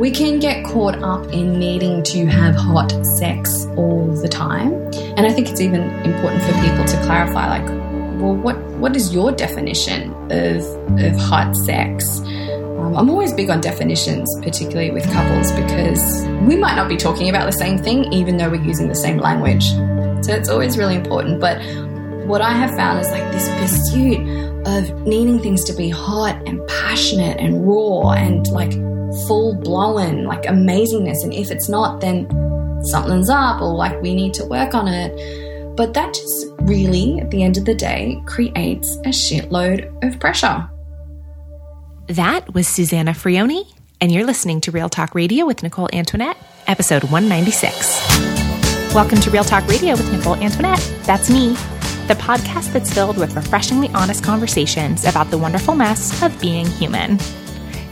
we can get caught up in needing to have hot sex all the time. And I think it's even important for people to clarify like, well, what, what is your definition of, of hot sex? Um, I'm always big on definitions, particularly with couples, because we might not be talking about the same thing, even though we're using the same language. So it's always really important. But what I have found is like this pursuit of needing things to be hot and passionate and raw and like full blown, like amazingness. And if it's not, then something's up or like we need to work on it. But that just really, at the end of the day, creates a shitload of pressure. That was Susanna Frioni, and you're listening to Real Talk Radio with Nicole Antoinette, episode 196. Welcome to Real Talk Radio with Nicole Antoinette. That's me, the podcast that's filled with refreshingly honest conversations about the wonderful mess of being human.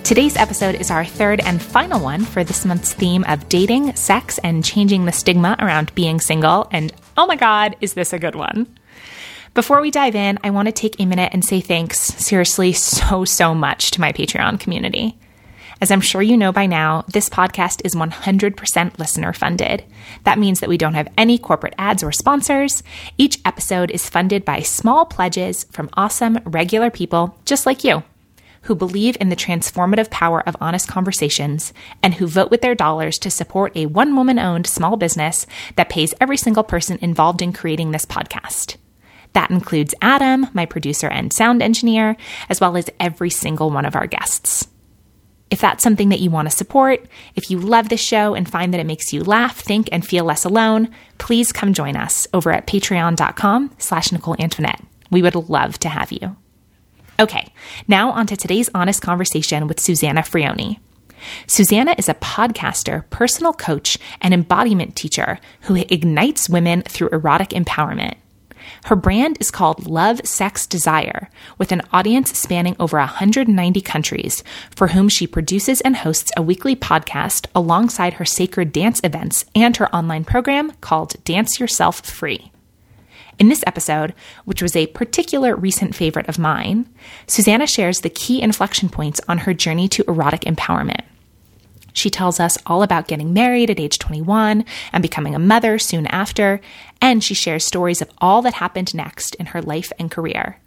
Today's episode is our third and final one for this month's theme of dating, sex, and changing the stigma around being single. And oh my God, is this a good one? Before we dive in, I want to take a minute and say thanks, seriously, so, so much to my Patreon community. As I'm sure you know by now, this podcast is 100% listener funded. That means that we don't have any corporate ads or sponsors. Each episode is funded by small pledges from awesome, regular people just like you, who believe in the transformative power of honest conversations and who vote with their dollars to support a one woman owned small business that pays every single person involved in creating this podcast. That includes Adam, my producer and sound engineer, as well as every single one of our guests. If that's something that you want to support, if you love this show and find that it makes you laugh, think, and feel less alone, please come join us over at patreon.com slash Nicole Antoinette. We would love to have you. Okay, now on to today's honest conversation with Susanna Frioni. Susanna is a podcaster, personal coach, and embodiment teacher who ignites women through erotic empowerment. Her brand is called Love, Sex, Desire, with an audience spanning over 190 countries, for whom she produces and hosts a weekly podcast alongside her sacred dance events and her online program called Dance Yourself Free. In this episode, which was a particular recent favorite of mine, Susanna shares the key inflection points on her journey to erotic empowerment. She tells us all about getting married at age 21 and becoming a mother soon after, and she shares stories of all that happened next in her life and career.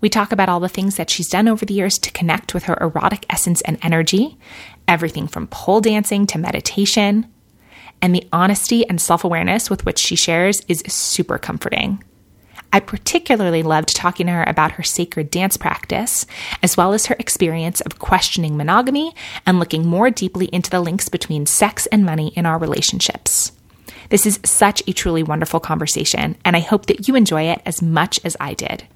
We talk about all the things that she's done over the years to connect with her erotic essence and energy, everything from pole dancing to meditation. And the honesty and self awareness with which she shares is super comforting. I particularly loved talking to her about her sacred dance practice, as well as her experience of questioning monogamy and looking more deeply into the links between sex and money in our relationships. This is such a truly wonderful conversation, and I hope that you enjoy it as much as I did.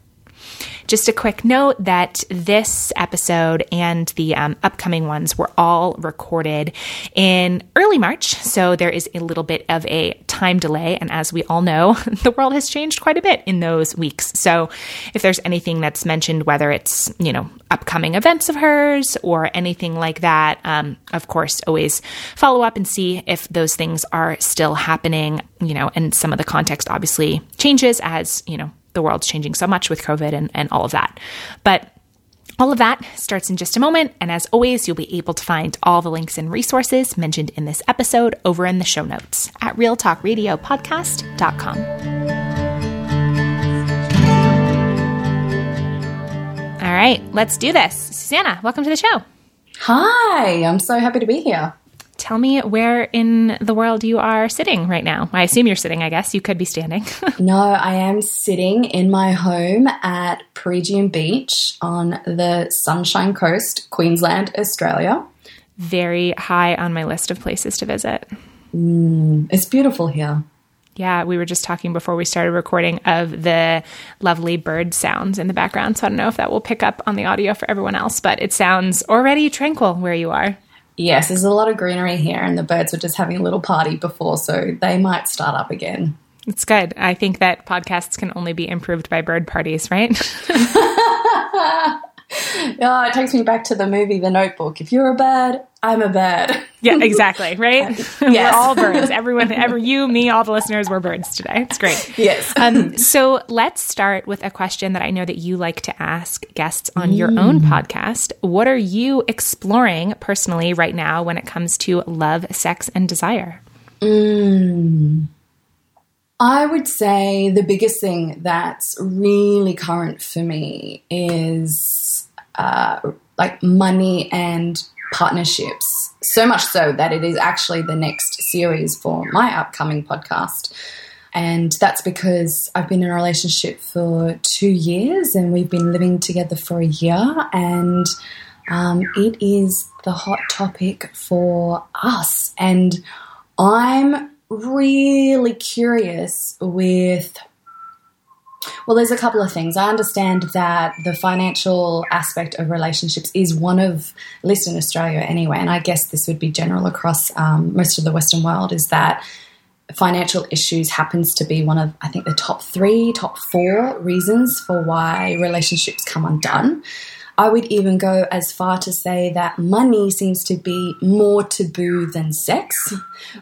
Just a quick note that this episode and the um, upcoming ones were all recorded in early March, so there is a little bit of a time delay. And as we all know, the world has changed quite a bit in those weeks. So if there's anything that's mentioned, whether it's, you know, upcoming events of hers or anything like that, um, of course, always follow up and see if those things are still happening, you know, and some of the context obviously changes as, you know, the world's changing so much with COVID and, and all of that. But all of that starts in just a moment, and as always, you'll be able to find all the links and resources mentioned in this episode over in the show notes at realtalkradiopodcast.com. All right, let's do this. Susanna, welcome to the show. Hi, I'm so happy to be here tell me where in the world you are sitting right now. I assume you're sitting, I guess. You could be standing. no, I am sitting in my home at Peregian Beach on the Sunshine Coast, Queensland, Australia. Very high on my list of places to visit. Mm, it's beautiful here. Yeah, we were just talking before we started recording of the lovely bird sounds in the background. So I don't know if that will pick up on the audio for everyone else, but it sounds already tranquil where you are. Yes, there's a lot of greenery here, and the birds were just having a little party before, so they might start up again. It's good. I think that podcasts can only be improved by bird parties, right? oh, it takes me back to the movie The Notebook. If you're a bird, I'm a bird. yeah, exactly. Right? yes. we're all birds. Everyone, every you, me, all the listeners, we're birds today. It's great. Yes. um, so let's start with a question that I know that you like to ask guests on mm. your own podcast. What are you exploring personally right now when it comes to love, sex, and desire? Mm. I would say the biggest thing that's really current for me is uh, like money and partnerships. So much so that it is actually the next series for my upcoming podcast. And that's because I've been in a relationship for two years and we've been living together for a year. And um, it is the hot topic for us. And I'm really curious with well, there's a couple of things. I understand that the financial aspect of relationships is one of, at least in Australia anyway, and I guess this would be general across um, most of the Western world, is that financial issues happens to be one of, I think, the top three, top four reasons for why relationships come undone. I would even go as far to say that money seems to be more taboo than sex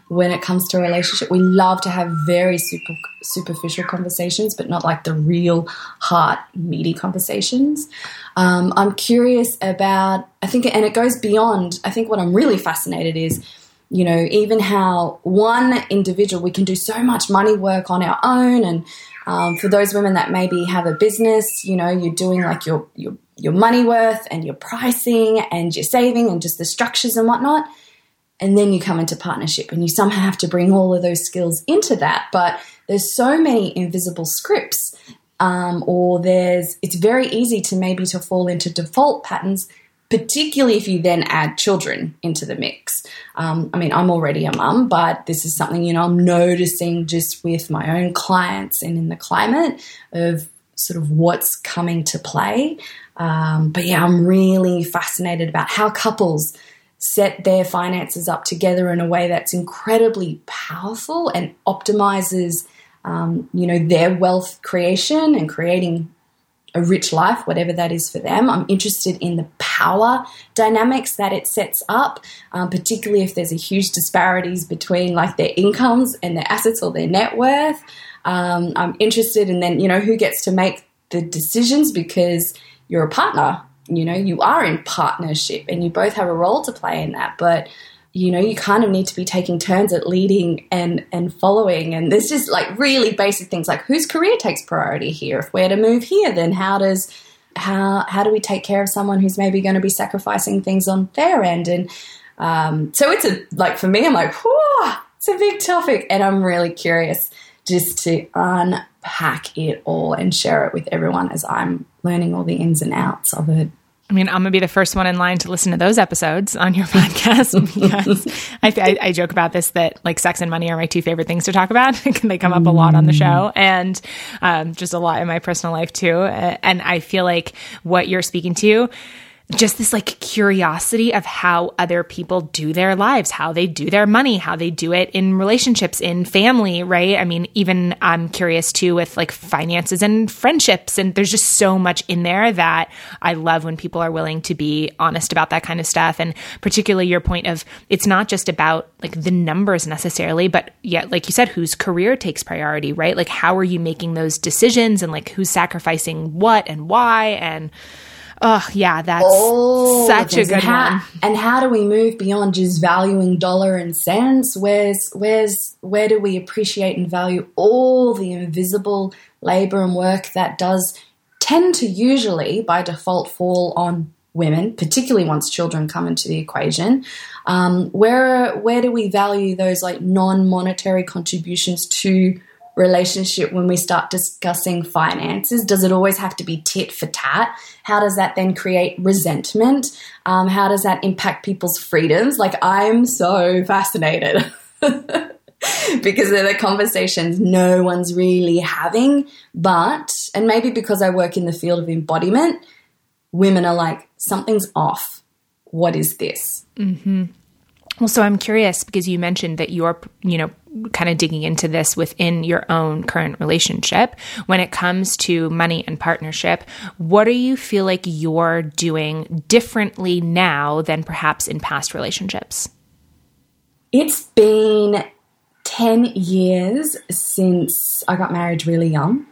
when it comes to a relationship. We love to have very super, superficial conversations, but not like the real heart, meaty conversations. Um, I'm curious about, I think, and it goes beyond, I think what I'm really fascinated is, you know, even how one individual, we can do so much money work on our own. And um, for those women that maybe have a business, you know, you're doing like your, your your money worth and your pricing and your saving and just the structures and whatnot. And then you come into partnership and you somehow have to bring all of those skills into that. But there's so many invisible scripts, um, or there's it's very easy to maybe to fall into default patterns, particularly if you then add children into the mix. Um, I mean, I'm already a mum, but this is something you know I'm noticing just with my own clients and in the climate of sort of what's coming to play. Um, but yeah, I'm really fascinated about how couples set their finances up together in a way that's incredibly powerful and optimizes, um, you know, their wealth creation and creating a rich life, whatever that is for them. I'm interested in the power dynamics that it sets up, um, particularly if there's a huge disparities between like their incomes and their assets or their net worth. Um, I'm interested in then, you know, who gets to make the decisions because you're a partner. You know, you are in partnership and you both have a role to play in that. But you know, you kind of need to be taking turns at leading and and following. And there's just like really basic things like whose career takes priority here. If we're to move here, then how does how how do we take care of someone who's maybe going to be sacrificing things on their end? And um, so it's a like for me, I'm like, whoa, it's a big topic, and I'm really curious just to unpack it all and share it with everyone as I'm learning all the ins and outs of it. I mean, I'm gonna be the first one in line to listen to those episodes on your podcast because I, I, I, joke about this that like sex and money are my two favorite things to talk about. they come up a lot on the show and um, just a lot in my personal life too. And I feel like what you're speaking to just this like curiosity of how other people do their lives, how they do their money, how they do it in relationships, in family, right? I mean, even I'm curious too with like finances and friendships. And there's just so much in there that I love when people are willing to be honest about that kind of stuff. And particularly your point of it's not just about like the numbers necessarily, but yet, like you said, whose career takes priority, right? Like, how are you making those decisions and like who's sacrificing what and why? And, Oh, yeah, that's oh, such a good how, one. And how do we move beyond just valuing dollar and cents? Where's where's where do we appreciate and value all the invisible labor and work that does tend to usually by default fall on women, particularly once children come into the equation. Um, where where do we value those like non monetary contributions to relationship when we start discussing finances? Does it always have to be tit for tat? How does that then create resentment? Um, how does that impact people's freedoms? Like, I'm so fascinated. because they're the conversations no one's really having. But, and maybe because I work in the field of embodiment, women are like, something's off. What is this? Mm-hmm. Well, so I'm curious because you mentioned that you're, you know, kind of digging into this within your own current relationship. When it comes to money and partnership, what do you feel like you're doing differently now than perhaps in past relationships? It's been 10 years since I got married really young.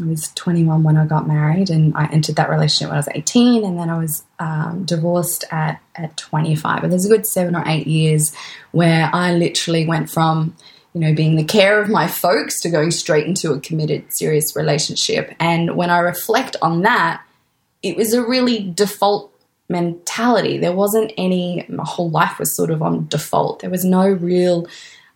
I was 21 when I got married, and I entered that relationship when I was 18, and then I was um, divorced at, at 25. And there's a good seven or eight years where I literally went from, you know, being the care of my folks to going straight into a committed, serious relationship. And when I reflect on that, it was a really default mentality. There wasn't any, my whole life was sort of on default. There was no real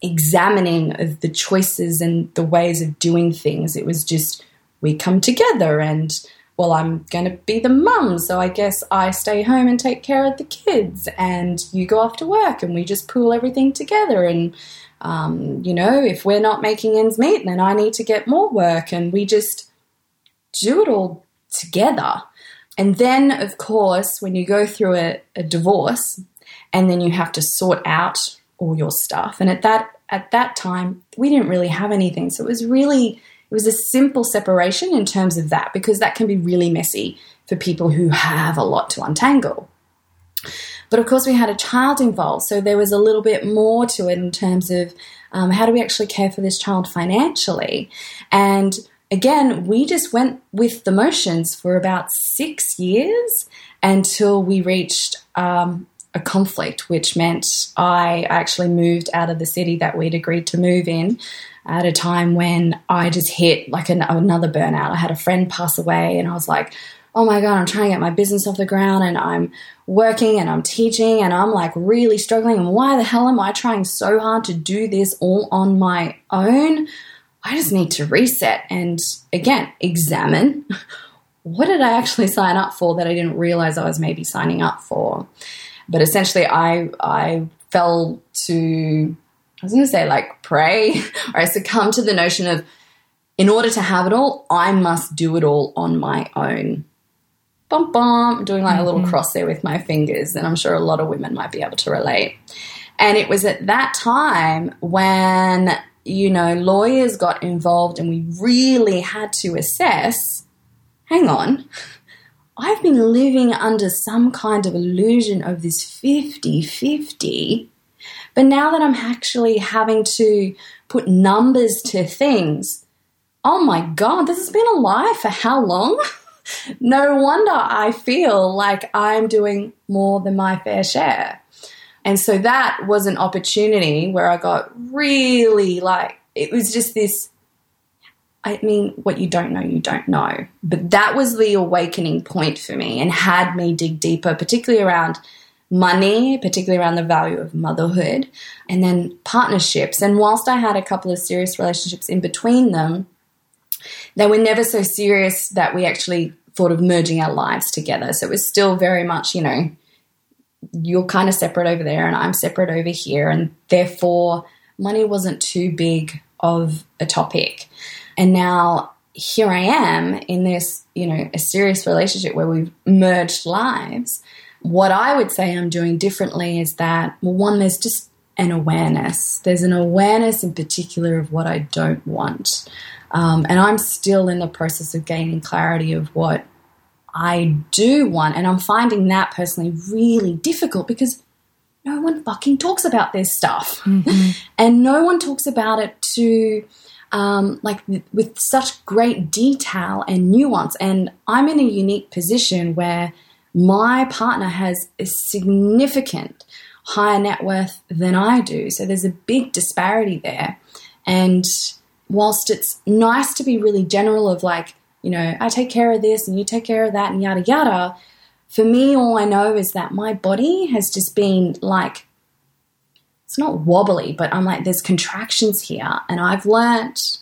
examining of the choices and the ways of doing things. It was just, we come together and well, I'm going to be the mum, so I guess I stay home and take care of the kids, and you go off to work, and we just pool everything together. And, um, you know, if we're not making ends meet, then I need to get more work, and we just do it all together. And then, of course, when you go through a, a divorce, and then you have to sort out all your stuff, and at that at that time, we didn't really have anything, so it was really it was a simple separation in terms of that because that can be really messy for people who have a lot to untangle. But of course, we had a child involved, so there was a little bit more to it in terms of um, how do we actually care for this child financially. And again, we just went with the motions for about six years until we reached um, a conflict, which meant I actually moved out of the city that we'd agreed to move in at a time when I just hit like an, another burnout. I had a friend pass away, and I was like, oh my God, I'm trying to get my business off the ground and I'm working and I'm teaching and I'm like really struggling. And why the hell am I trying so hard to do this all on my own? I just need to reset and again, examine what did I actually sign up for that I didn't realize I was maybe signing up for. But essentially, I, I fell to I was going to say like pray, or I succumb to the notion of in order to have it all, I must do it all on my own. Bum bum, doing like a little mm-hmm. cross there with my fingers, and I'm sure a lot of women might be able to relate. And it was at that time when, you know, lawyers got involved and we really had to assess hang on, I've been living under some kind of illusion of this 50 50 but now that I'm actually having to put numbers to things, oh my God, this has been a lie for how long? no wonder I feel like I'm doing more than my fair share. And so that was an opportunity where I got really like, it was just this. I mean, what you don't know, you don't know. But that was the awakening point for me and had me dig deeper, particularly around money, particularly around the value of motherhood, and then partnerships. And whilst I had a couple of serious relationships in between them, they were never so serious that we actually thought of merging our lives together. So it was still very much, you know, you're kind of separate over there and I'm separate over here. And therefore, money wasn't too big of a topic. And now here I am in this, you know, a serious relationship where we've merged lives what I would say I'm doing differently is that, well, one, there's just an awareness. There's an awareness in particular of what I don't want. Um, and I'm still in the process of gaining clarity of what I do want. And I'm finding that personally really difficult because no one fucking talks about this stuff. Mm-hmm. and no one talks about it to. Um, like with such great detail and nuance, and I'm in a unique position where my partner has a significant higher net worth than I do. So there's a big disparity there. And whilst it's nice to be really general of like, you know, I take care of this and you take care of that and yada yada, for me, all I know is that my body has just been like, it's not wobbly, but I'm like, there's contractions here. And I've learnt,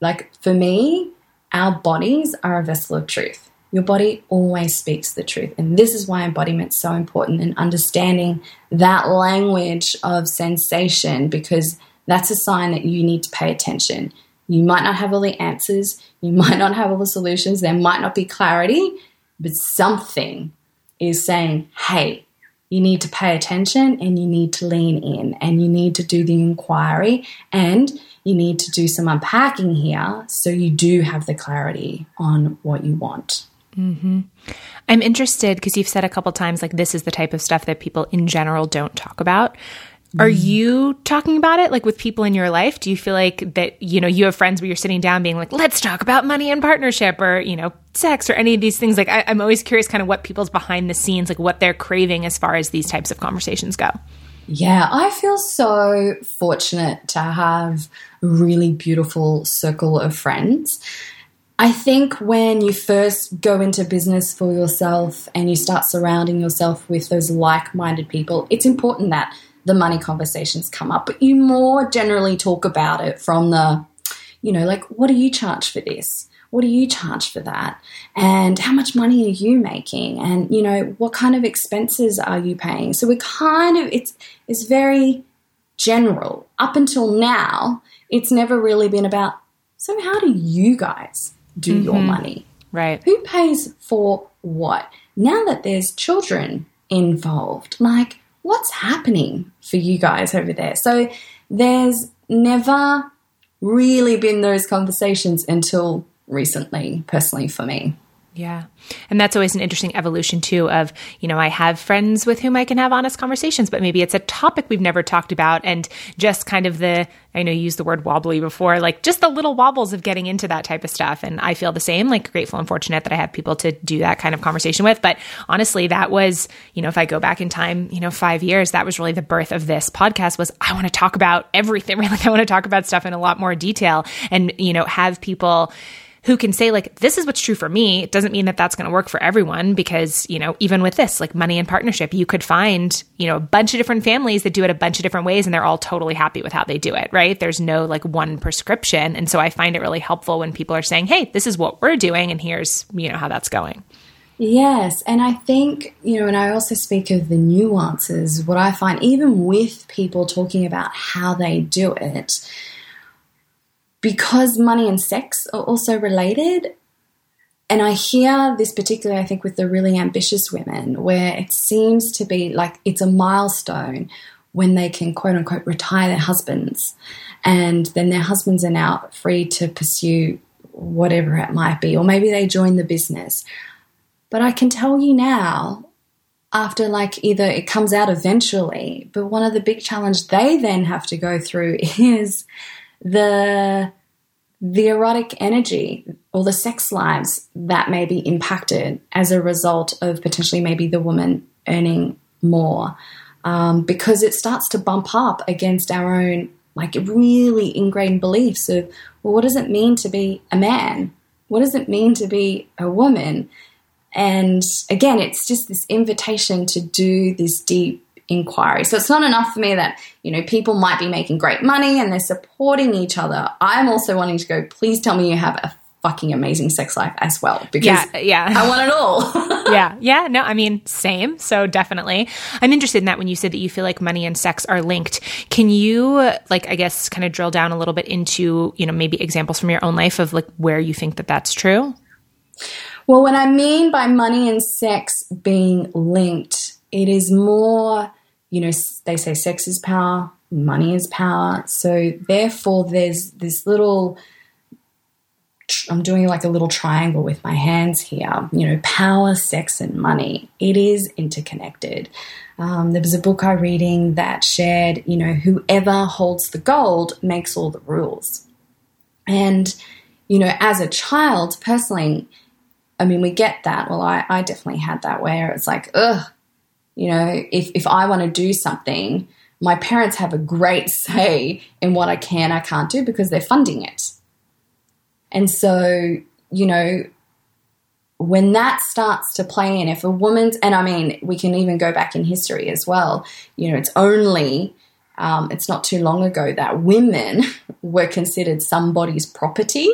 like, for me, our bodies are a vessel of truth. Your body always speaks the truth. And this is why embodiment is so important and understanding that language of sensation because that's a sign that you need to pay attention. You might not have all the answers, you might not have all the solutions, there might not be clarity, but something is saying, hey, you need to pay attention and you need to lean in and you need to do the inquiry and you need to do some unpacking here so you do have the clarity on what you want. Mm-hmm. I'm interested because you've said a couple times like this is the type of stuff that people in general don't talk about. Are mm-hmm. you talking about it like with people in your life? Do you feel like that, you know, you have friends where you're sitting down being like, let's talk about money and partnership or, you know, sex or any of these things? Like, I, am always curious kind of what people's behind the scenes, like what they're craving as far as these types of conversations go. Yeah, I feel so fortunate to have a really beautiful circle of friends. I think when you first go into business for yourself and you start surrounding yourself with those like minded people, it's important that the money conversations come up, but you more generally talk about it from the, you know, like, what do you charge for this? What do you charge for that? And how much money are you making? And, you know, what kind of expenses are you paying? So we kind of, it's, it's very general. Up until now, it's never really been about, so how do you guys do mm-hmm. your money? Right. Who pays for what? Now that there's children involved, like, what's happening for you guys over there? So there's never really been those conversations until recently, personally, for me. Yeah. And that's always an interesting evolution too of, you know, I have friends with whom I can have honest conversations, but maybe it's a topic we've never talked about and just kind of the I know you used the word wobbly before, like just the little wobbles of getting into that type of stuff. And I feel the same, like grateful and fortunate that I have people to do that kind of conversation with. But honestly, that was, you know, if I go back in time, you know, five years, that was really the birth of this podcast was I want to talk about everything. Like I want to talk about stuff in a lot more detail and, you know, have people who can say like this is what's true for me. It doesn't mean that that's going to work for everyone because you know even with this like money and partnership you could find you know a bunch of different families that do it a bunch of different ways and they're all totally happy with how they do it right? There's no like one prescription. And so i find it really helpful when people are saying hey this is what we're doing and here's you know how that's going. Yes, and I think, you know, and I also speak of the nuances, what I find, even with people talking about how they do it, because money and sex are also related. And I hear this particularly, I think, with the really ambitious women, where it seems to be like it's a milestone when they can quote unquote retire their husbands. And then their husbands are now free to pursue whatever it might be, or maybe they join the business. But I can tell you now, after like either it comes out eventually, but one of the big challenge they then have to go through is the the erotic energy or the sex lives that may be impacted as a result of potentially maybe the woman earning more. Um, because it starts to bump up against our own like really ingrained beliefs of well what does it mean to be a man? What does it mean to be a woman? And again it's just this invitation to do this deep inquiry. So it's not enough for me that, you know, people might be making great money and they're supporting each other. I'm also wanting to go, please tell me you have a fucking amazing sex life as well because yeah, yeah. I want it all. yeah. Yeah. No, I mean, same. So definitely. I'm interested in that when you said that you feel like money and sex are linked. Can you, like, I guess, kind of drill down a little bit into, you know, maybe examples from your own life of like where you think that that's true? Well, what I mean by money and sex being linked, it is more you know, they say sex is power, money is power. So therefore, there's this little. I'm doing like a little triangle with my hands here. You know, power, sex, and money. It is interconnected. Um, there was a book I reading that shared, you know, whoever holds the gold makes all the rules. And, you know, as a child, personally, I mean, we get that. Well, I, I definitely had that where it's like, ugh, you know, if, if I want to do something, my parents have a great say in what I can, I can't do because they're funding it. And so, you know, when that starts to play in, if a woman's, and I mean, we can even go back in history as well, you know, it's only, um, it's not too long ago that women were considered somebody's property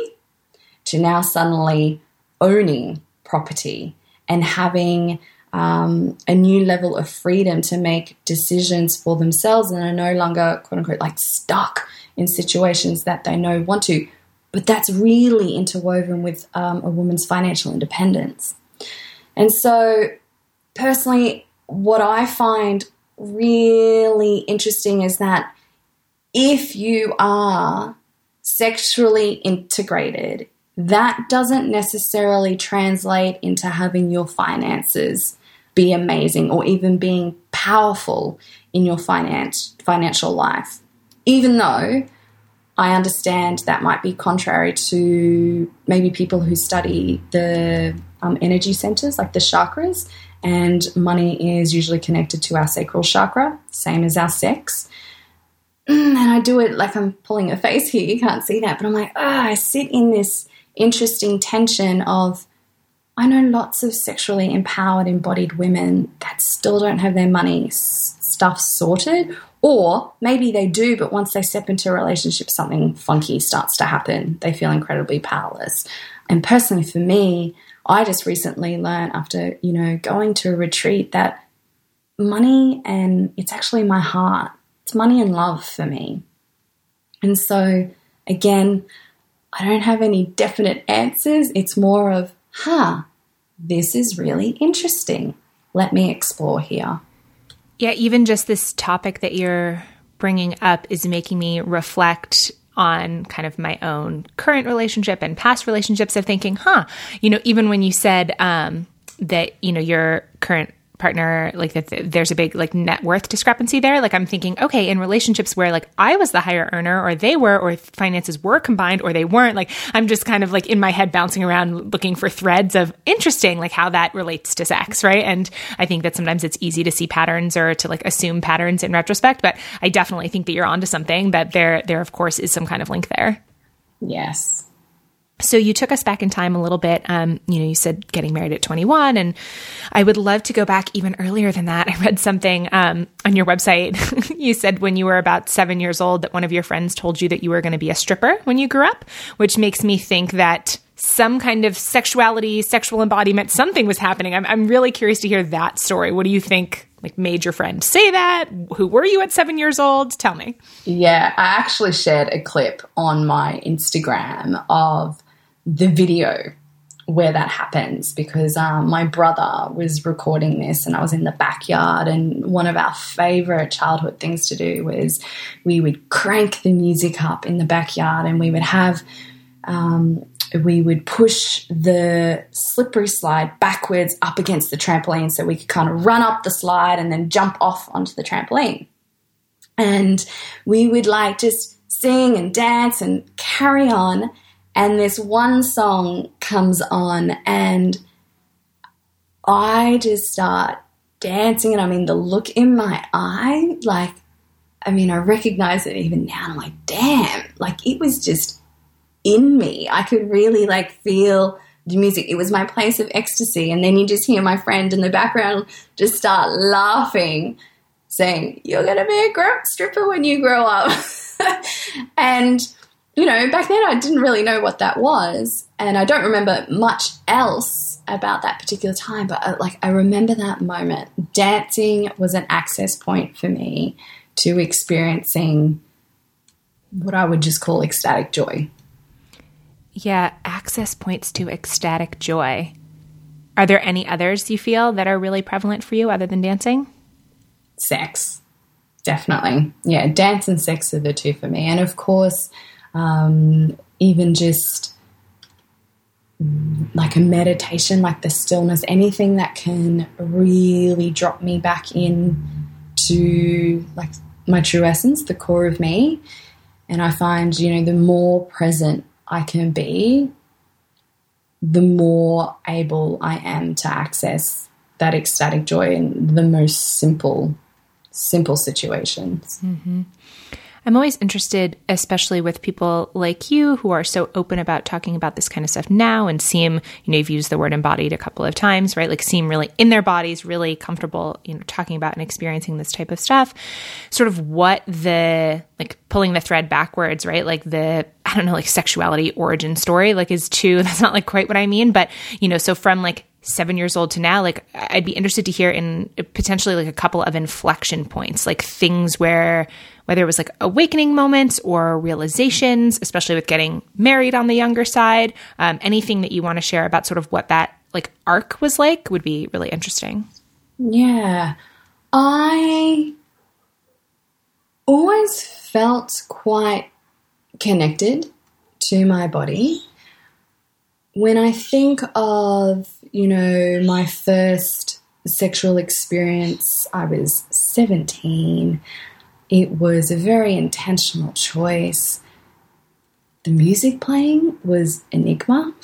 to now suddenly owning property and having um, a new level of freedom to make decisions for themselves and are no longer, quote unquote, like stuck in situations that they know want to. But that's really interwoven with um, a woman's financial independence. And so, personally, what I find really interesting is that if you are sexually integrated, that doesn't necessarily translate into having your finances be amazing or even being powerful in your finance financial life. Even though I understand that might be contrary to maybe people who study the um, energy centers, like the chakras, and money is usually connected to our sacral chakra, same as our sex. Mm, and I do it like I'm pulling a face here, you can't see that, but I'm like, ah, oh, I sit in this interesting tension of I know lots of sexually empowered, embodied women that still don't have their money stuff sorted, or maybe they do, but once they step into a relationship, something funky starts to happen. They feel incredibly powerless. And personally, for me, I just recently learned after, you know, going to a retreat that money and it's actually my heart. It's money and love for me. And so, again, I don't have any definite answers. It's more of, huh, this is really interesting. Let me explore here. Yeah, even just this topic that you're bringing up is making me reflect on kind of my own current relationship and past relationships of thinking, huh, you know, even when you said um, that, you know, your current partner like that there's a big like net worth discrepancy there. Like i'm thinking okay in relationships where like i was the higher earner or they were or finances were combined or they weren't like i'm just kind of like in my head bouncing around looking for threads of interesting like how that relates to sex right? And i think that sometimes it's easy to see patterns or to like assume patterns in retrospect but i definitely think that you're onto something that there there of course is some kind of link there. Yes so you took us back in time a little bit. Um, you know, you said getting married at 21, and I would love to go back even earlier than that. I read something um, on your website. you said when you were about seven years old that one of your friends told you that you were going to be a stripper when you grew up, which makes me think that some kind of sexuality, sexual embodiment, something was happening. I'm, I'm really curious to hear that story. What do you think like made your friend say that? Who were you at seven years old? Tell me. Yeah, I actually shared a clip on my Instagram of the video where that happens because um, my brother was recording this and I was in the backyard. And one of our favorite childhood things to do was we would crank the music up in the backyard and we would have. Um, we would push the slippery slide backwards up against the trampoline so we could kind of run up the slide and then jump off onto the trampoline. And we would like just sing and dance and carry on and this one song comes on and I just start dancing and I mean the look in my eye like I mean I recognize it even now I'm like damn like it was just in me. I could really like feel the music. It was my place of ecstasy. And then you just hear my friend in the background just start laughing saying you're going to be a stripper when you grow up. And you know, back then I didn't really know what that was, and I don't remember much else about that particular time. But uh, like, I remember that moment. Dancing was an access point for me to experiencing what I would just call ecstatic joy. Yeah, access points to ecstatic joy. Are there any others you feel that are really prevalent for you other than dancing? Sex, definitely. Yeah, dance and sex are the two for me, and of course um, even just like a meditation, like the stillness, anything that can really drop me back in to like my true essence, the core of me. And I find, you know, the more present I can be, the more able I am to access that ecstatic joy in the most simple, simple situations. Mm-hmm. I'm always interested, especially with people like you who are so open about talking about this kind of stuff now and seem, you know, you've used the word embodied a couple of times, right? Like seem really in their bodies, really comfortable, you know, talking about and experiencing this type of stuff. Sort of what the, like pulling the thread backwards, right? Like the, I don't know, like sexuality origin story, like is too, that's not like quite what I mean, but, you know, so from like seven years old to now, like I'd be interested to hear in potentially like a couple of inflection points, like things where whether it was like awakening moments or realizations, especially with getting married on the younger side, um, anything that you want to share about sort of what that like arc was like would be really interesting. Yeah. I always felt quite connected to my body. When I think of, you know, my first sexual experience, I was 17. It was a very intentional choice. The music playing was Enigma.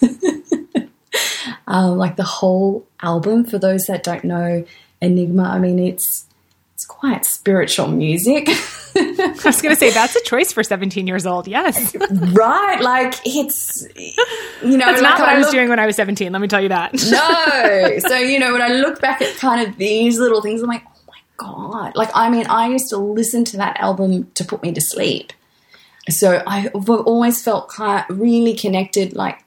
um, like the whole album, for those that don't know Enigma, I mean, it's it's quite spiritual music. I was going to say that's a choice for 17 years old. Yes. right. Like it's, you know, that's like not what I, I was look- doing when I was 17. Let me tell you that. No. so, you know, when I look back at kind of these little things, I'm like, God. Like, I mean, I used to listen to that album to put me to sleep. So I've always felt kind really connected, like,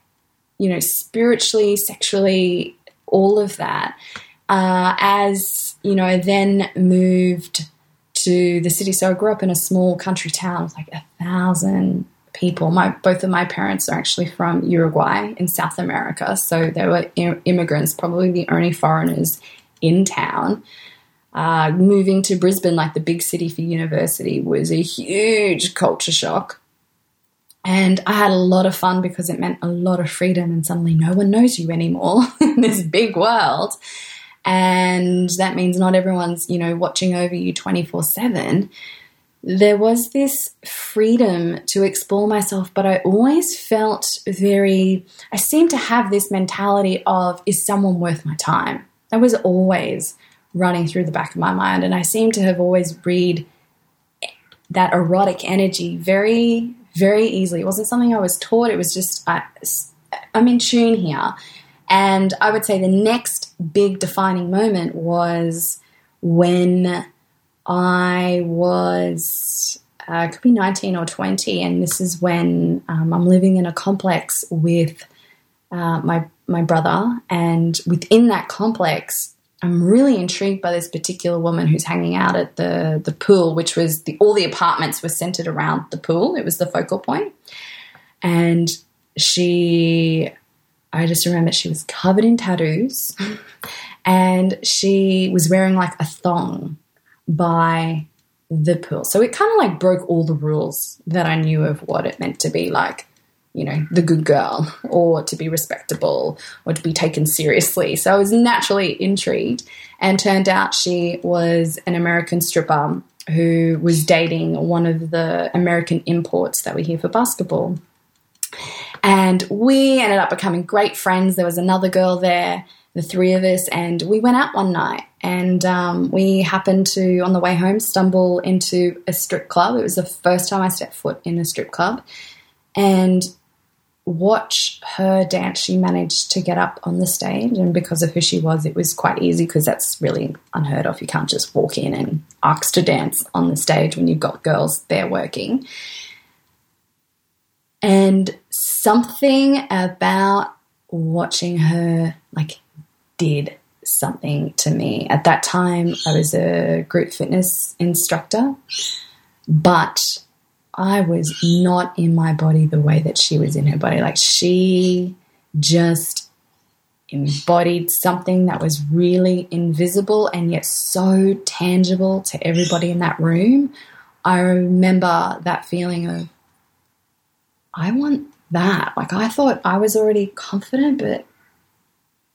you know, spiritually, sexually, all of that. Uh, as, you know, then moved to the city. So I grew up in a small country town with like a thousand people. My both of my parents are actually from Uruguay in South America, so they were immigrants, probably the only foreigners in town. Uh, moving to Brisbane, like the big city for university, was a huge culture shock. And I had a lot of fun because it meant a lot of freedom, and suddenly no one knows you anymore in this big world. And that means not everyone's, you know, watching over you 24 7 there was this freedom to explore myself, but I always felt very, I seemed to have this mentality of, is someone worth my time? That was always running through the back of my mind. And I seem to have always read that erotic energy very, very easily. It wasn't something I was taught, it was just, I, I'm in tune here. And I would say the next big defining moment was when I was, uh, could be 19 or 20, and this is when um, I'm living in a complex with uh, my my brother, and within that complex, I'm really intrigued by this particular woman who's hanging out at the the pool, which was the all the apartments were centered around the pool. It was the focal point, and she, I just remember she was covered in tattoos, and she was wearing like a thong by the pool. So it kind of like broke all the rules that I knew of what it meant to be like, you know, the good girl or to be respectable or to be taken seriously. So I was naturally intrigued and turned out she was an American stripper who was dating one of the American imports that were here for basketball. And we ended up becoming great friends. There was another girl there, the three of us, and we went out one night. And um, we happened to, on the way home, stumble into a strip club. It was the first time I stepped foot in a strip club. And watch her dance. She managed to get up on the stage, and because of who she was, it was quite easy because that's really unheard of. You can't just walk in and ask to dance on the stage when you've got girls there working. And something about watching her like did something to me. At that time, I was a group fitness instructor, but I was not in my body the way that she was in her body. Like she just embodied something that was really invisible and yet so tangible to everybody in that room. I remember that feeling of, I want that. Like I thought I was already confident, but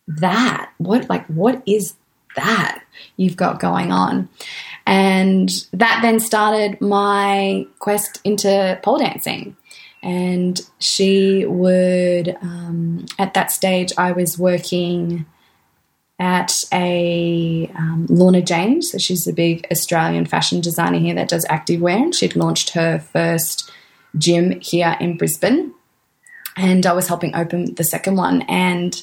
that, what, like, what is that you've got going on? And that then started my quest into pole dancing. And she would, um, at that stage, I was working at a um, Lorna Jane's. So she's a big Australian fashion designer here that does activewear. And she'd launched her first gym here in Brisbane. And I was helping open the second one. And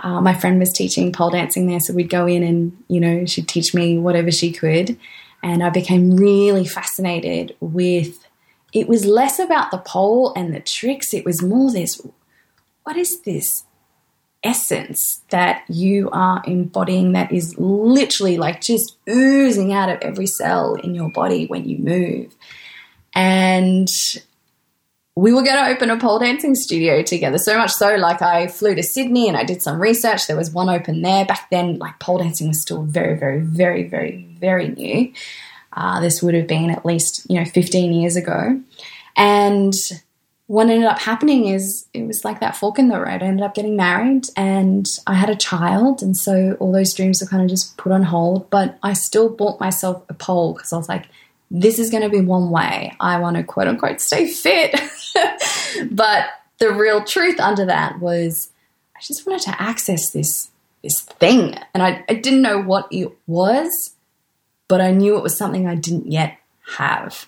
uh, my friend was teaching pole dancing there, so we'd go in and you know she'd teach me whatever she could, and I became really fascinated with. It was less about the pole and the tricks; it was more this. What is this essence that you are embodying? That is literally like just oozing out of every cell in your body when you move, and we were going to open a pole dancing studio together. So much so, like I flew to Sydney and I did some research. There was one open there back then. Like pole dancing was still very, very, very, very, very new. Uh, this would have been at least you know 15 years ago, and what ended up happening is it was like that fork in the road. I ended up getting married and I had a child, and so all those dreams were kind of just put on hold. But I still bought myself a pole because I was like, this is going to be one way. I want to quote unquote stay fit. but the real truth under that was I just wanted to access this this thing, and I, I didn't know what it was, but I knew it was something I didn't yet have,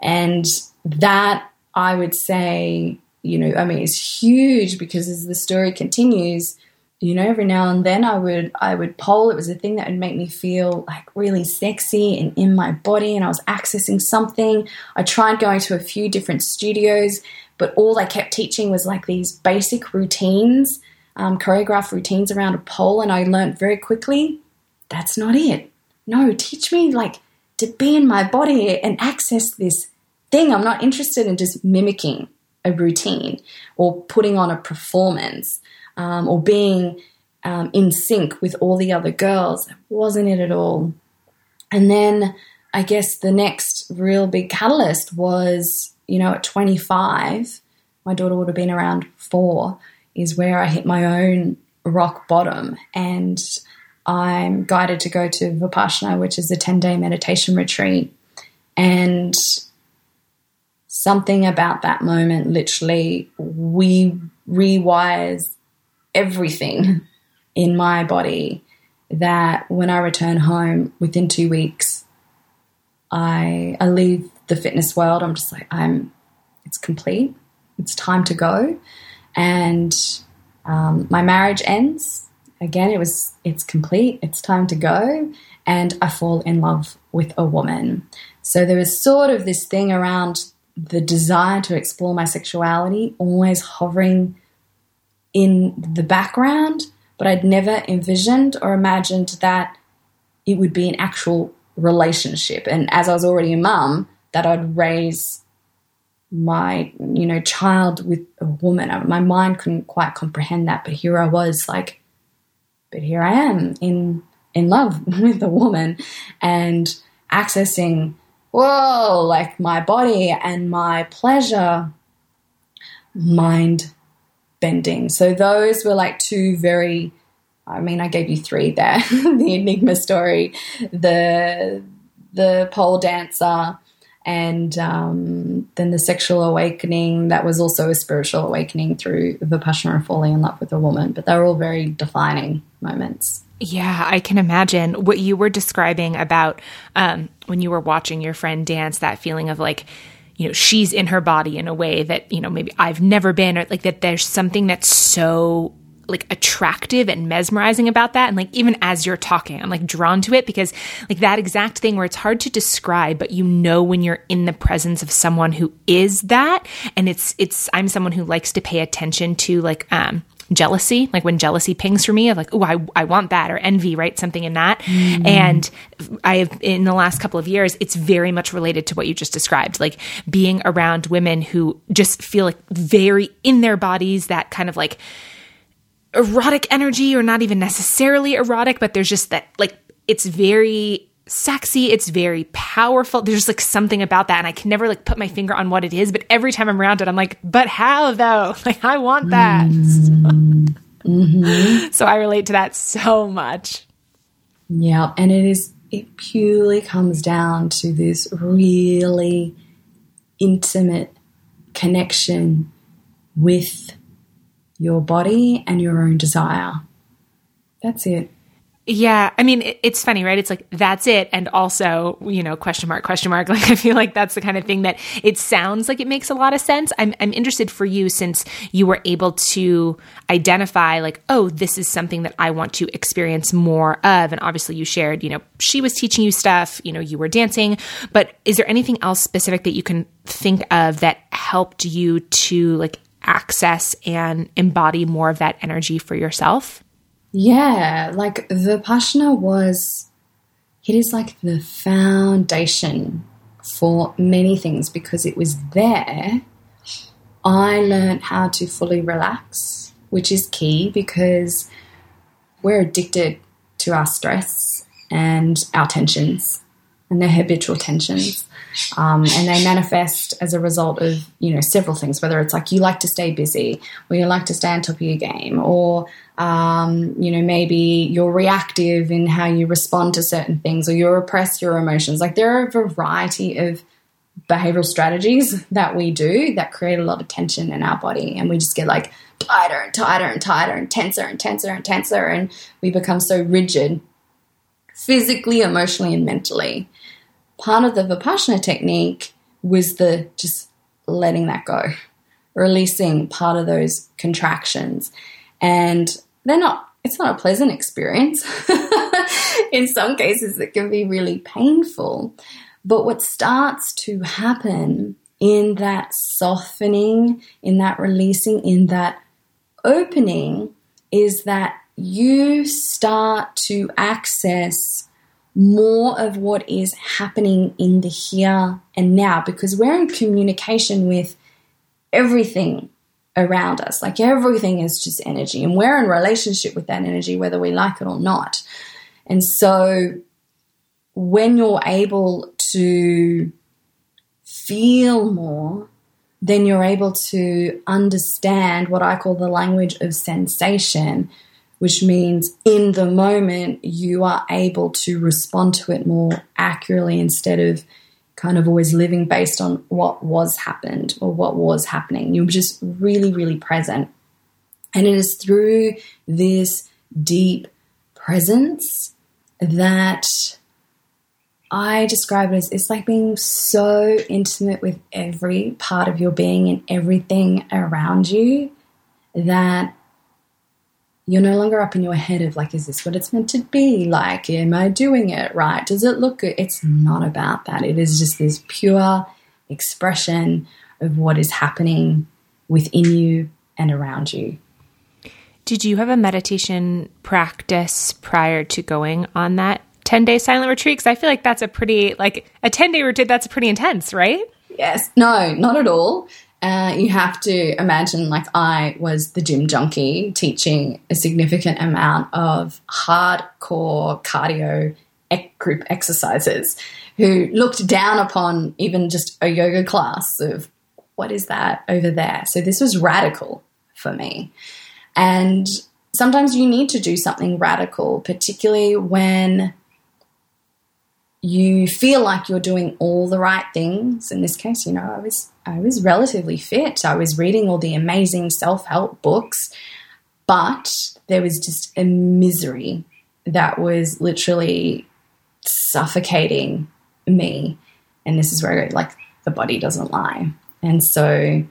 and that I would say, you know, I mean, it's huge because as the story continues, you know, every now and then I would I would pole. It was a thing that would make me feel like really sexy and in my body, and I was accessing something. I tried going to a few different studios, but all they kept teaching was like these basic routines, um, choreographed routines around a pole, and I learned very quickly that's not it. No, teach me like to be in my body and access this thing. I'm not interested in just mimicking a routine or putting on a performance um, or being um, in sync with all the other girls. Wasn't it at all. And then I guess the next real big catalyst was, you know, at 25, my daughter would have been around four, is where I hit my own rock bottom. And I'm guided to go to Vipassana, which is a 10 day meditation retreat. And something about that moment literally we rewires everything in my body that when I return home within two weeks, I I leave the fitness world. I'm just like I'm. It's complete. It's time to go, and um, my marriage ends. Again, it was. It's complete. It's time to go, and I fall in love with a woman. So there was sort of this thing around the desire to explore my sexuality always hovering in the background, but I'd never envisioned or imagined that it would be an actual relationship. And as I was already a mum, that I'd raise my, you know, child with a woman. My mind couldn't quite comprehend that, but here I was like, but here I am in in love with a woman and accessing whoa, like my body and my pleasure, mind bending. So those were like two very, I mean, I gave you three there the Enigma story, the, the pole dancer, and um, then the sexual awakening that was also a spiritual awakening through Vipassana and falling in love with a woman. But they were all very defining moments. Yeah, I can imagine what you were describing about um, when you were watching your friend dance, that feeling of like, you know, she's in her body in a way that, you know, maybe I've never been, or like that there's something that's so like attractive and mesmerizing about that. And like, even as you're talking, I'm like drawn to it because like that exact thing where it's hard to describe, but you know, when you're in the presence of someone who is that. And it's, it's, I'm someone who likes to pay attention to like, um, jealousy, like when jealousy pings for me of like, oh, I, I want that or envy, right? Something in that. Mm. And I have, in the last couple of years, it's very much related to what you just described, like being around women who just feel like very in their bodies, that kind of like erotic energy or not even necessarily erotic, but there's just that, like, it's very sexy. It's very powerful. There's like something about that. And I can never like put my finger on what it is, but every time I'm around it, I'm like, but how though? Like, I want that. Mm-hmm. so I relate to that so much. Yeah. And it is, it purely comes down to this really intimate connection with your body and your own desire. That's it. Yeah, I mean, it's funny, right? It's like that's it, and also, you know, question mark, question mark. Like, I feel like that's the kind of thing that it sounds like it makes a lot of sense. I'm I'm interested for you since you were able to identify, like, oh, this is something that I want to experience more of, and obviously, you shared, you know, she was teaching you stuff, you know, you were dancing, but is there anything else specific that you can think of that helped you to like access and embody more of that energy for yourself? Yeah, like Vipassana was, it is like the foundation for many things because it was there. I learned how to fully relax, which is key because we're addicted to our stress and our tensions and their habitual tensions. Um, and they manifest as a result of you know several things whether it's like you like to stay busy or you like to stay on top of your game or um, you know maybe you're reactive in how you respond to certain things or you repress your emotions like there are a variety of behavioral strategies that we do that create a lot of tension in our body and we just get like tighter and tighter and tighter and tenser and tenser and tenser and we become so rigid physically emotionally and mentally part of the Vipassana technique was the just letting that go, releasing part of those contractions. And they're not, it's not a pleasant experience. in some cases, it can be really painful. But what starts to happen in that softening, in that releasing, in that opening is that you start to access more of what is happening in the here and now because we're in communication with everything around us. Like everything is just energy, and we're in relationship with that energy, whether we like it or not. And so, when you're able to feel more, then you're able to understand what I call the language of sensation, which means in the moment you are able to respond to it more accurately instead of kind of always living based on what was happened or what was happening. You're just really, really present. And it is through this deep presence that I describe it as it's like being so intimate with every part of your being and everything around you that you're no longer up in your head of like, is this what it's meant to be? Like, am I doing it right? Does it look good? It's not about that. It is just this pure expression of what is happening within you and around you. Did you have a meditation practice prior to going on that 10 day silent retreat? Because I feel like that's a pretty, like a 10 day retreat, that's pretty intense, right? Yes, no, not at all. Uh, you have to imagine like I was the gym junkie teaching a significant amount of hardcore cardio group exercises who looked down upon even just a yoga class of what is that over there. So this was radical for me. And sometimes you need to do something radical, particularly when you feel like you're doing all the right things. In this case, you know, I was I was relatively fit. I was reading all the amazing self-help books, but there was just a misery that was literally suffocating me. And this is where like the body doesn't lie. And so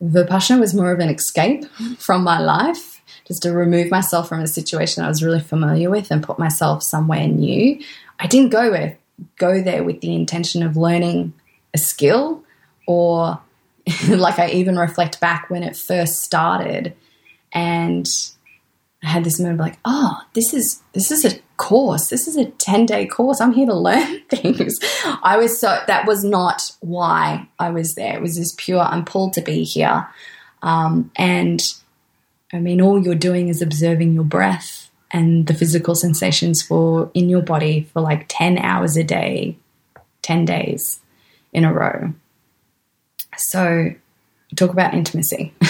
Vipassana was more of an escape from my life, just to remove myself from a situation I was really familiar with and put myself somewhere new. I didn't go with go there with the intention of learning a skill or like I even reflect back when it first started and I had this moment of like, oh, this is this is a course. This is a 10-day course. I'm here to learn things. I was so that was not why I was there. It was just pure I'm pulled to be here. Um, and I mean all you're doing is observing your breath and the physical sensations for in your body for like 10 hours a day 10 days in a row. So talk about intimacy.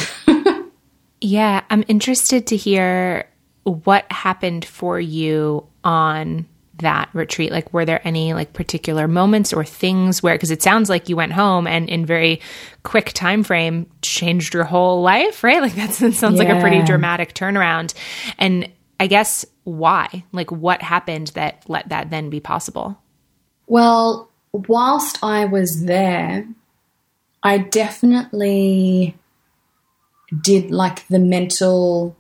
Yeah i'm interested to hear what happened for you on that retreat. Like were there any like particular moments or things where because it sounds like you went home and in very quick time frame changed your whole life right? Like that sounds yeah. like a pretty dramatic turnaround. And I guess why? Like, what happened that let that then be possible? Well, whilst I was there, I definitely did like the mental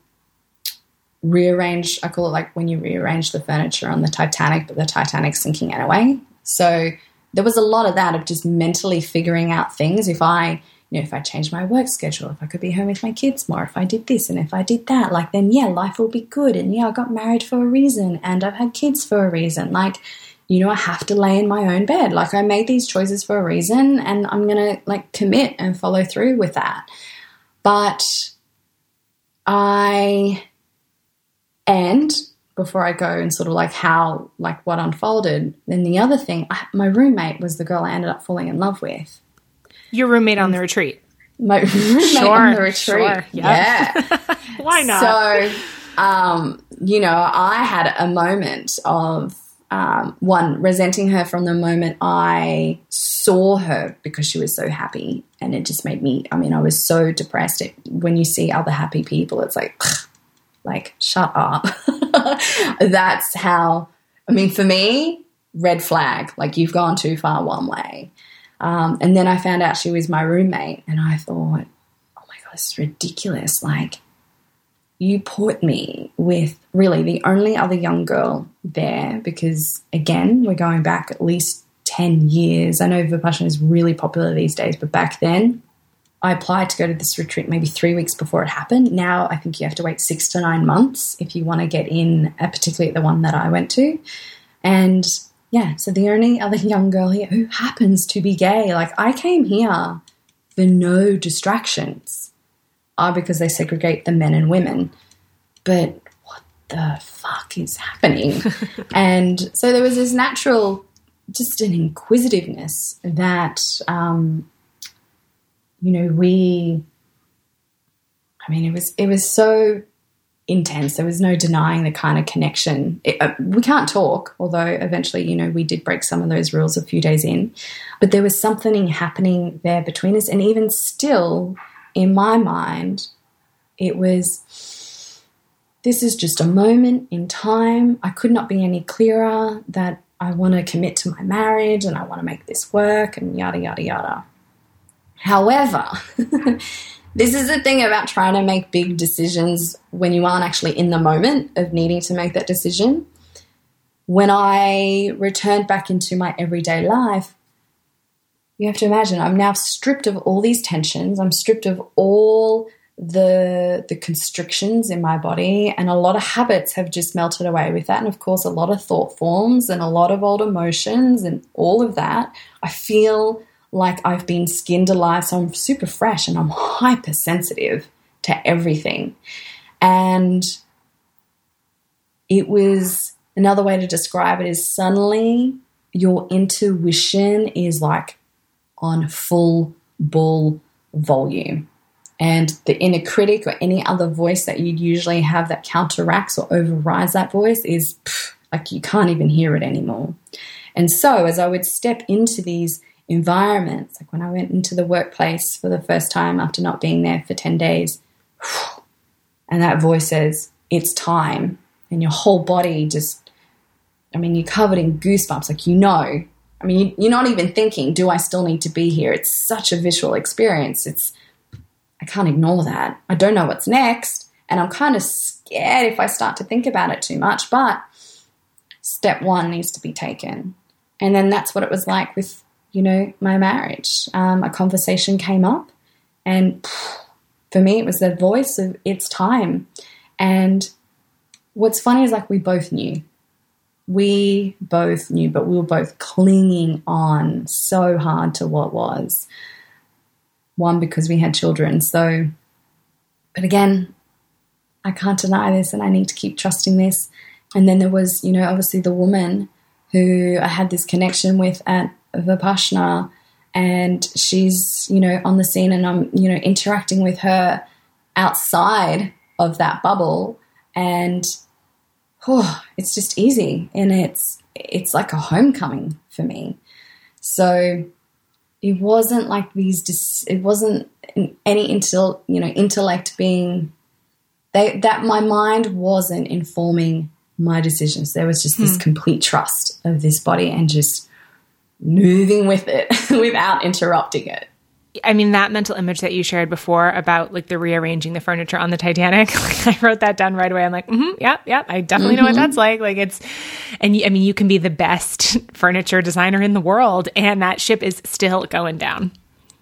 rearrange. I call it like when you rearrange the furniture on the Titanic, but the Titanic's sinking anyway. So there was a lot of that of just mentally figuring out things. If I you know, if I changed my work schedule, if I could be home with my kids more, if I did this and if I did that, like then yeah, life will be good. And yeah, I got married for a reason and I've had kids for a reason. Like you know, I have to lay in my own bed. Like I made these choices for a reason and I'm going to like commit and follow through with that. But I, and before I go and sort of like how, like what unfolded, then the other thing, I, my roommate was the girl I ended up falling in love with. Your roommate on the retreat. My roommate Sure, on the retreat. sure, yeah. Yeah. Why not? So, um, you know, I had a moment of um, one resenting her from the moment I saw her because she was so happy, and it just made me. I mean, I was so depressed. It, when you see other happy people, it's like, like shut up. That's how. I mean, for me, red flag. Like you've gone too far one way. Um, and then I found out she was my roommate, and I thought, oh my god, it's ridiculous. Like you put me with really the only other young girl there because again we're going back at least 10 years. I know vipassana is really popular these days but back then i applied to go to this retreat maybe three weeks before it happened. Now i think you have to wait six to nine months if you want to get in uh, particularly the one that i went to. And yeah so the only other young girl here who happens to be gay like i came here for no distractions are because they segregate the men and women. But what the fuck is happening? and so there was this natural, just an inquisitiveness that, um, you know, we, I mean, it was, it was so intense. There was no denying the kind of connection. It, uh, we can't talk, although eventually, you know, we did break some of those rules a few days in. But there was something happening there between us. And even still, in my mind, it was this is just a moment in time. I could not be any clearer that I want to commit to my marriage and I want to make this work and yada, yada, yada. However, this is the thing about trying to make big decisions when you aren't actually in the moment of needing to make that decision. When I returned back into my everyday life, you have to imagine I'm now stripped of all these tensions. I'm stripped of all the the constrictions in my body and a lot of habits have just melted away with that and of course a lot of thought forms and a lot of old emotions and all of that i feel like i've been skinned alive so i'm super fresh and i'm hypersensitive to everything and it was another way to describe it is suddenly your intuition is like on full bull volume and the inner critic or any other voice that you'd usually have that counteracts or overrides that voice is pff, like you can't even hear it anymore. And so, as I would step into these environments, like when I went into the workplace for the first time after not being there for 10 days, and that voice says, It's time. And your whole body just, I mean, you're covered in goosebumps, like you know. I mean, you're not even thinking, Do I still need to be here? It's such a visual experience. It's I can't ignore that. I don't know what's next. And I'm kind of scared if I start to think about it too much. But step one needs to be taken. And then that's what it was like with, you know, my marriage. Um, a conversation came up, and for me, it was the voice of it's time. And what's funny is like we both knew. We both knew, but we were both clinging on so hard to what was one because we had children. So, but again, I can't deny this and I need to keep trusting this. And then there was, you know, obviously the woman who I had this connection with at Vipassana and she's, you know, on the scene and I'm, you know, interacting with her outside of that bubble and oh, it's just easy and it's it's like a homecoming for me. So it wasn't like these it wasn't any intel you know intellect being they that my mind wasn't informing my decisions there was just hmm. this complete trust of this body and just moving with it without interrupting it I mean, that mental image that you shared before about like the rearranging the furniture on the Titanic, like, I wrote that down right away. I'm like, mm-hmm, yeah, yeah, I definitely mm-hmm. know what mm-hmm. that's like. Like it's, and I mean, you can be the best furniture designer in the world, and that ship is still going down.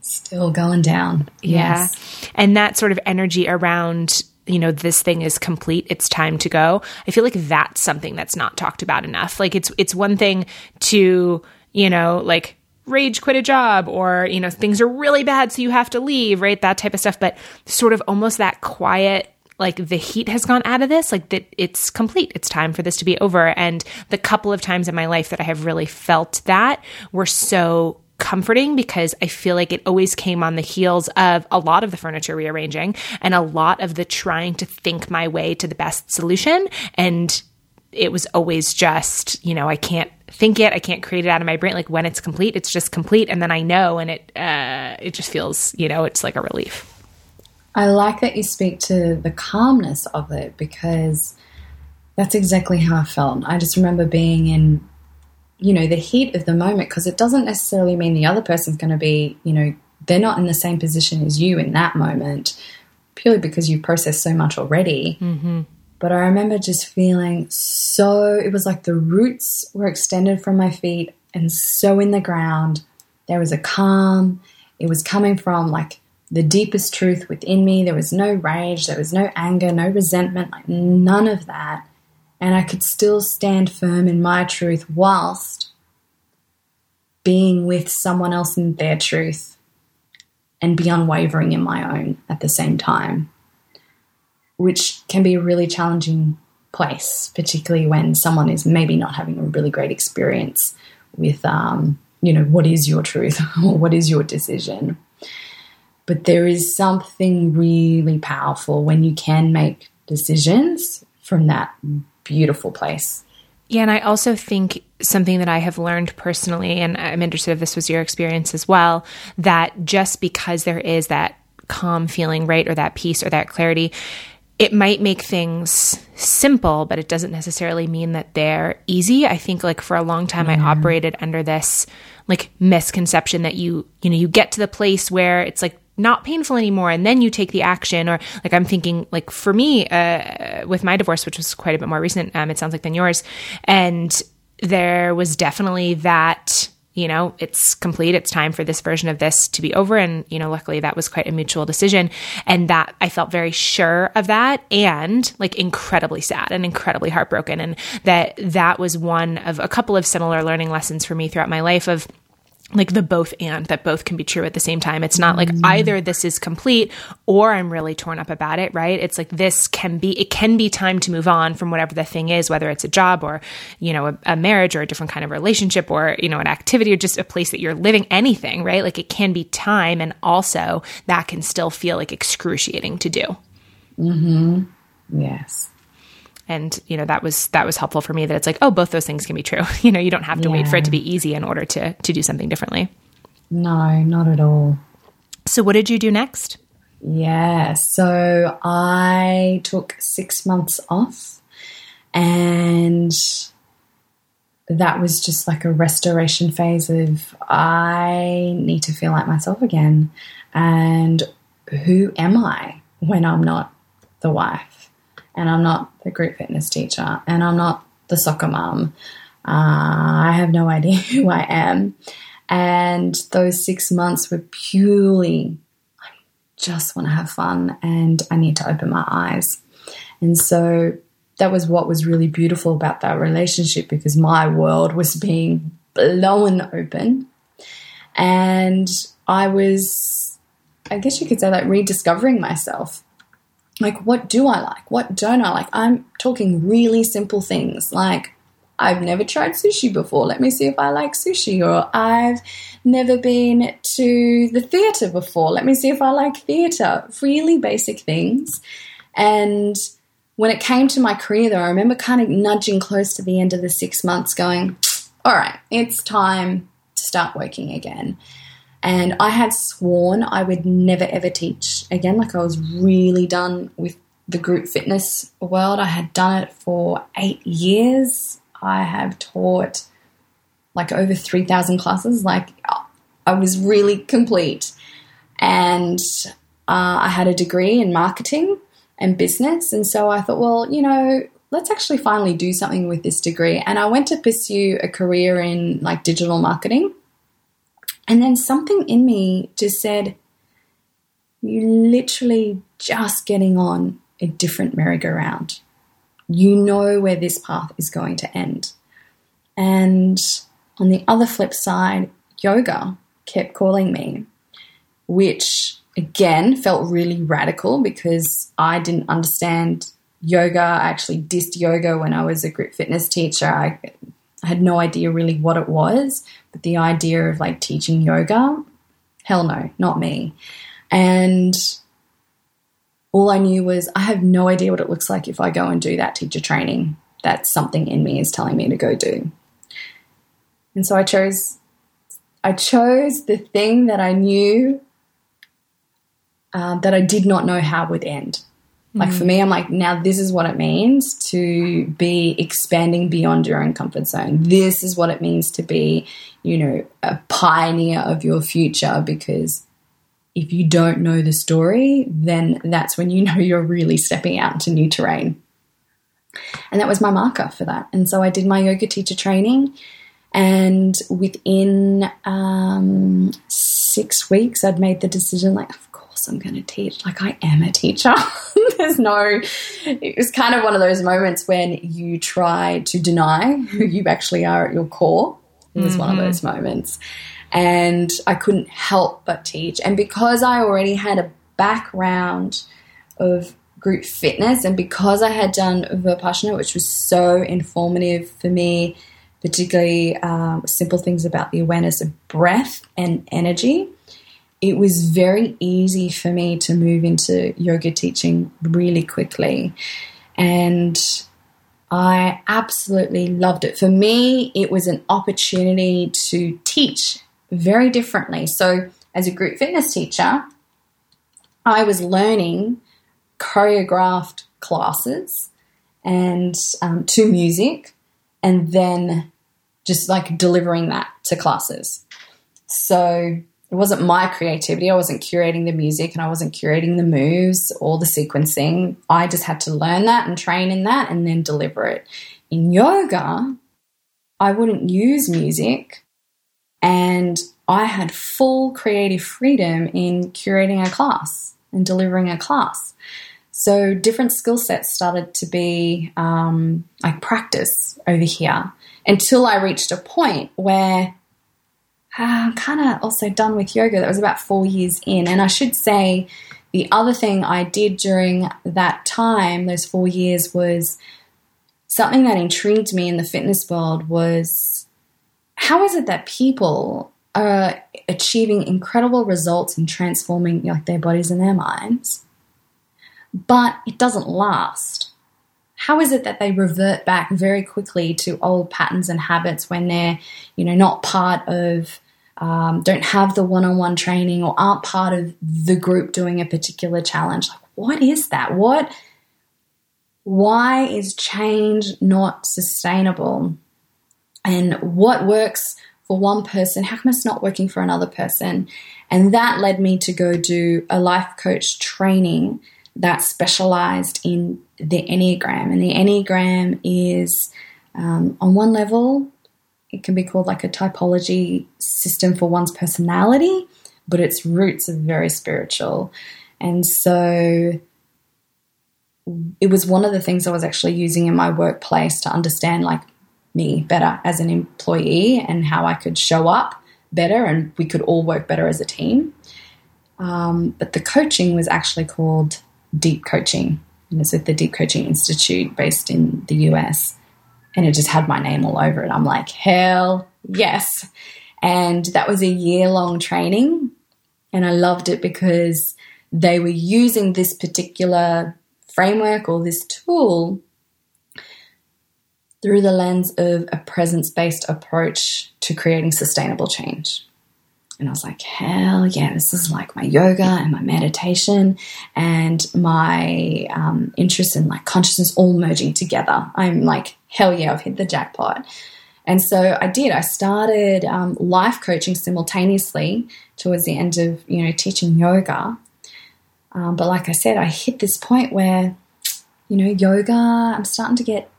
Still going down. Yeah. Yes. And that sort of energy around you know this thing is complete it's time to go i feel like that's something that's not talked about enough like it's it's one thing to you know like rage quit a job or you know things are really bad so you have to leave right? That type of stuff. But sort of almost that quiet like the heat has gone out of this like that it's complete. It's time for this to be over. And the couple of times in my life that i have really felt that were so comforting because I feel like it always came on the heels of a lot of the furniture rearranging and a lot of the trying to think my way to the best solution. And it was always just, you know, I can't think it, I can't create it out of my brain. Like when it's complete, it's just complete, and then I know, and it uh, it just feels, you know, it's like a relief. I like that you speak to the calmness of it because that's exactly how I felt. I just remember being in, you know, the heat of the moment because it doesn't necessarily mean the other person's going to be, you know, they're not in the same position as you in that moment purely because you've processed so much already. Mm-hmm. But I remember just feeling so, it was like the roots were extended from my feet and so in the ground. There was a calm. It was coming from like the deepest truth within me. There was no rage, there was no anger, no resentment, like none of that. And I could still stand firm in my truth whilst being with someone else in their truth and be unwavering in my own at the same time which can be a really challenging place, particularly when someone is maybe not having a really great experience with, um, you know, what is your truth or what is your decision. But there is something really powerful when you can make decisions from that beautiful place. Yeah, and I also think something that I have learned personally, and I'm interested if this was your experience as well, that just because there is that calm feeling, right, or that peace or that clarity, it might make things simple, but it doesn't necessarily mean that they're easy. I think like for a long time mm. I operated under this like misconception that you, you know, you get to the place where it's like not painful anymore and then you take the action or like i'm thinking like for me uh, with my divorce which was quite a bit more recent um, it sounds like than yours and there was definitely that you know, it's complete. It's time for this version of this to be over. And, you know, luckily that was quite a mutual decision. And that I felt very sure of that and like incredibly sad and incredibly heartbroken. And that that was one of a couple of similar learning lessons for me throughout my life of, like the both and that both can be true at the same time. It's not like either this is complete or I'm really torn up about it, right? It's like this can be, it can be time to move on from whatever the thing is, whether it's a job or, you know, a, a, marriage or a different kind of relationship or, you know, an activity or just a place that you're living, anything, right? Like it can be time. And also that can still feel like excruciating to do. Mm-hmm. Yes and you know that was that was helpful for me that it's like oh both those things can be true. You know you don't have to yeah. wait for it to be easy in order to to do something differently. No not at all. So what did you do next? Yeah so i took six months off and that was just like a restoration phase of i need to feel like myself again. And who am i when i'm not the wife and I'm not the group fitness teacher, and I'm not the soccer mum. Uh, I have no idea who I am. And those six months were purely, I just want to have fun and I need to open my eyes. And so that was what was really beautiful about that relationship because my world was being blown open. And I was, I guess you could say, like rediscovering myself like what do I like? What don't I like? I'm talking really simple things like I've never tried sushi before. Let me see if I like sushi. Or I've never been to the theatre before. Let me see if I like theatre. Really basic things. And when it came to my career, though, I remember kind of nudging close to the end of the six months going, all right, it's time to start working again. And I had sworn I would never ever teach again. Like I was really done with the group fitness world. I had done it for eight years. I have taught like over 3,000 classes. Like I was really complete. And uh, I had a degree in marketing and business. And so I thought, well, you know, let's actually finally do something with this degree. And I went to pursue a career in like digital marketing. And then something in me just said, You're literally just getting on a different merry-go-round. You know where this path is going to end. And on the other flip side, yoga kept calling me, which again felt really radical because I didn't understand yoga. I actually dissed yoga when I was a group fitness teacher. I, I had no idea really what it was, the idea of like teaching yoga, hell no, not me. And all I knew was I have no idea what it looks like if I go and do that teacher training. that something in me is telling me to go do. And so I chose I chose the thing that I knew uh, that I did not know how would end. Like for me, I'm like, now this is what it means to be expanding beyond your own comfort zone. This is what it means to be, you know, a pioneer of your future because if you don't know the story, then that's when you know you're really stepping out into new terrain. And that was my marker for that. And so I did my yoga teacher training. And within um, six weeks, I'd made the decision like, course, I'm going to teach. Like, I am a teacher. There's no, it was kind of one of those moments when you try to deny who you actually are at your core. It was mm-hmm. one of those moments. And I couldn't help but teach. And because I already had a background of group fitness and because I had done Vipassana, which was so informative for me, particularly um, simple things about the awareness of breath and energy, it was very easy for me to move into yoga teaching really quickly. And I absolutely loved it. For me, it was an opportunity to teach very differently. So, as a group fitness teacher, I was learning choreographed classes and um, to music, and then just like delivering that to classes. So it wasn't my creativity. I wasn't curating the music and I wasn't curating the moves or the sequencing. I just had to learn that and train in that and then deliver it. In yoga, I wouldn't use music and I had full creative freedom in curating a class and delivering a class. So different skill sets started to be um, like practice over here until I reached a point where Uh, I'm kind of also done with yoga. That was about four years in. And I should say, the other thing I did during that time, those four years, was something that intrigued me in the fitness world was how is it that people are achieving incredible results and transforming like their bodies and their minds, but it doesn't last? How is it that they revert back very quickly to old patterns and habits when they're, you know, not part of um, don't have the one on one training or aren't part of the group doing a particular challenge. Like, what is that? What? Why is change not sustainable? And what works for one person, how come it's not working for another person? And that led me to go do a life coach training that specialized in the Enneagram. And the Enneagram is, um, on one level, it can be called like a typology system for one's personality, but its roots are very spiritual. And so it was one of the things I was actually using in my workplace to understand like me better as an employee and how I could show up better and we could all work better as a team. Um, but the coaching was actually called Deep Coaching. And it's at the Deep Coaching Institute based in the US and it just had my name all over it. I'm like, hell yes. And that was a year long training. And I loved it because they were using this particular framework or this tool through the lens of a presence based approach to creating sustainable change. And I was like, hell yeah, this is like my yoga and my meditation and my um, interest in like consciousness all merging together. I'm like, hell yeah, I've hit the jackpot. And so I did. I started um, life coaching simultaneously towards the end of you know teaching yoga. Um, but like I said, I hit this point where you know yoga. I'm starting to get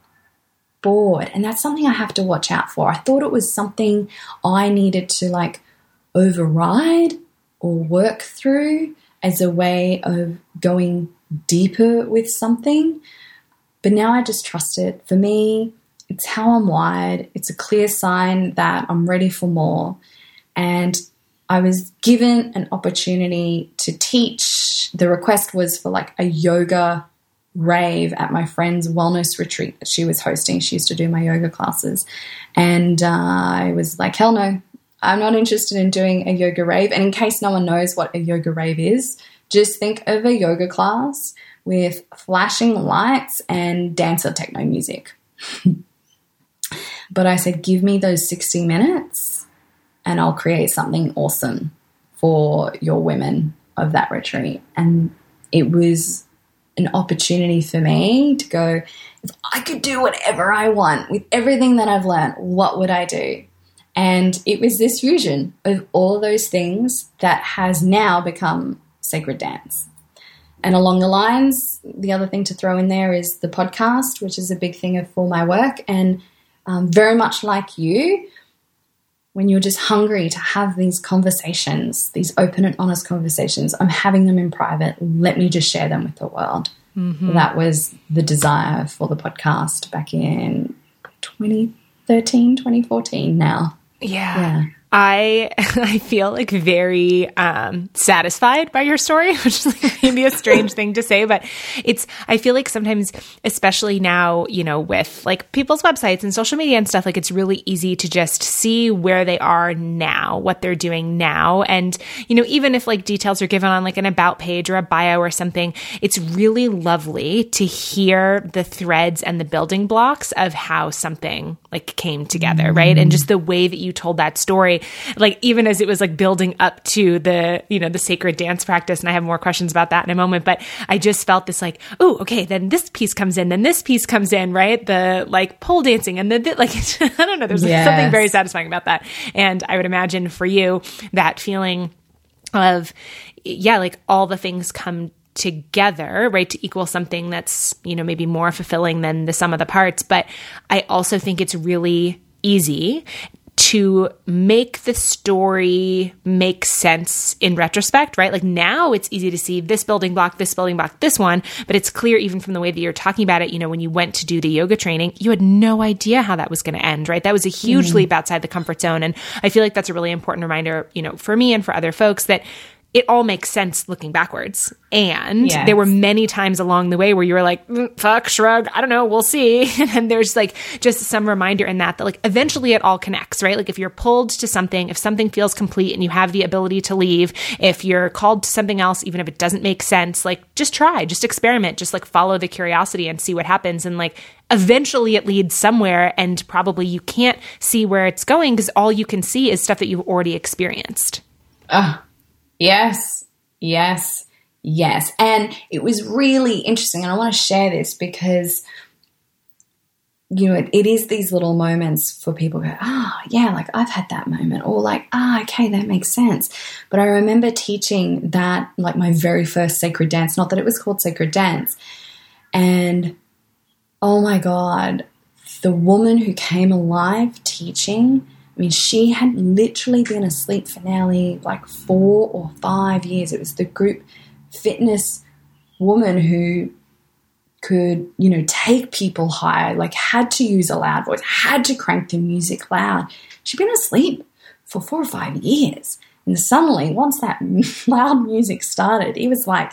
bored, and that's something I have to watch out for. I thought it was something I needed to like override or work through as a way of going deeper with something. But now I just trust it. For me, it's how I'm wired. It's a clear sign that I'm ready for more. And I was given an opportunity to teach. The request was for like a yoga rave at my friend's wellness retreat that she was hosting. She used to do my yoga classes. And uh, I was like, hell no, I'm not interested in doing a yoga rave. And in case no one knows what a yoga rave is, just think of a yoga class with flashing lights and dancer techno music. but I said, give me those 60 minutes and I'll create something awesome for your women of that retreat. And it was an opportunity for me to go, if I could do whatever I want with everything that I've learned, what would I do? And it was this fusion of all those things that has now become sacred dance. And along the lines, the other thing to throw in there is the podcast, which is a big thing for my work. And um, very much like you, when you're just hungry to have these conversations, these open and honest conversations, I'm having them in private. Let me just share them with the world. Mm-hmm. That was the desire for the podcast back in 2013, 2014 now. Yeah. yeah. I I feel like very um, satisfied by your story, which is like maybe a strange thing to say, but it's I feel like sometimes, especially now, you know, with like people's websites and social media and stuff, like it's really easy to just see where they are now, what they're doing now, and you know, even if like details are given on like an about page or a bio or something, it's really lovely to hear the threads and the building blocks of how something like came together, mm-hmm. right? And just the way that you told that story like even as it was like building up to the, you know, the sacred dance practice. And I have more questions about that in a moment, but I just felt this like, oh, okay, then this piece comes in, then this piece comes in, right? The like pole dancing and the, the like, I don't know, there's yes. something very satisfying about that. And I would imagine for you, that feeling of, yeah, like all the things come together, right, to equal something that's, you know, maybe more fulfilling than the sum of the parts. But I also think it's really easy to make the story make sense in retrospect, right? Like now it's easy to see this building block, this building block, this one, but it's clear even from the way that you're talking about it, you know, when you went to do the yoga training, you had no idea how that was going to end, right? That was a huge mm. leap outside the comfort zone. And I feel like that's a really important reminder, you know, for me and for other folks that it all makes sense looking backwards. And yes. there were many times along the way where you were like, mm, fuck, shrug, I don't know, we'll see. and there's like just some reminder in that that like eventually it all connects, right? Like if you're pulled to something, if something feels complete and you have the ability to leave, if you're called to something else, even if it doesn't make sense, like just try, just experiment, just like follow the curiosity and see what happens. And like eventually it leads somewhere and probably you can't see where it's going because all you can see is stuff that you've already experienced. Ah. Yes, yes, yes. And it was really interesting. And I want to share this because, you know, it, it is these little moments for people go, ah, oh, yeah, like I've had that moment. Or like, ah, oh, okay, that makes sense. But I remember teaching that, like my very first sacred dance, not that it was called sacred dance. And oh my God, the woman who came alive teaching I mean, she had literally been asleep for nearly like four or five years. It was the group fitness woman who could, you know, take people high, like had to use a loud voice, had to crank the music loud. She'd been asleep for four or five years. And suddenly, once that loud music started, it was like,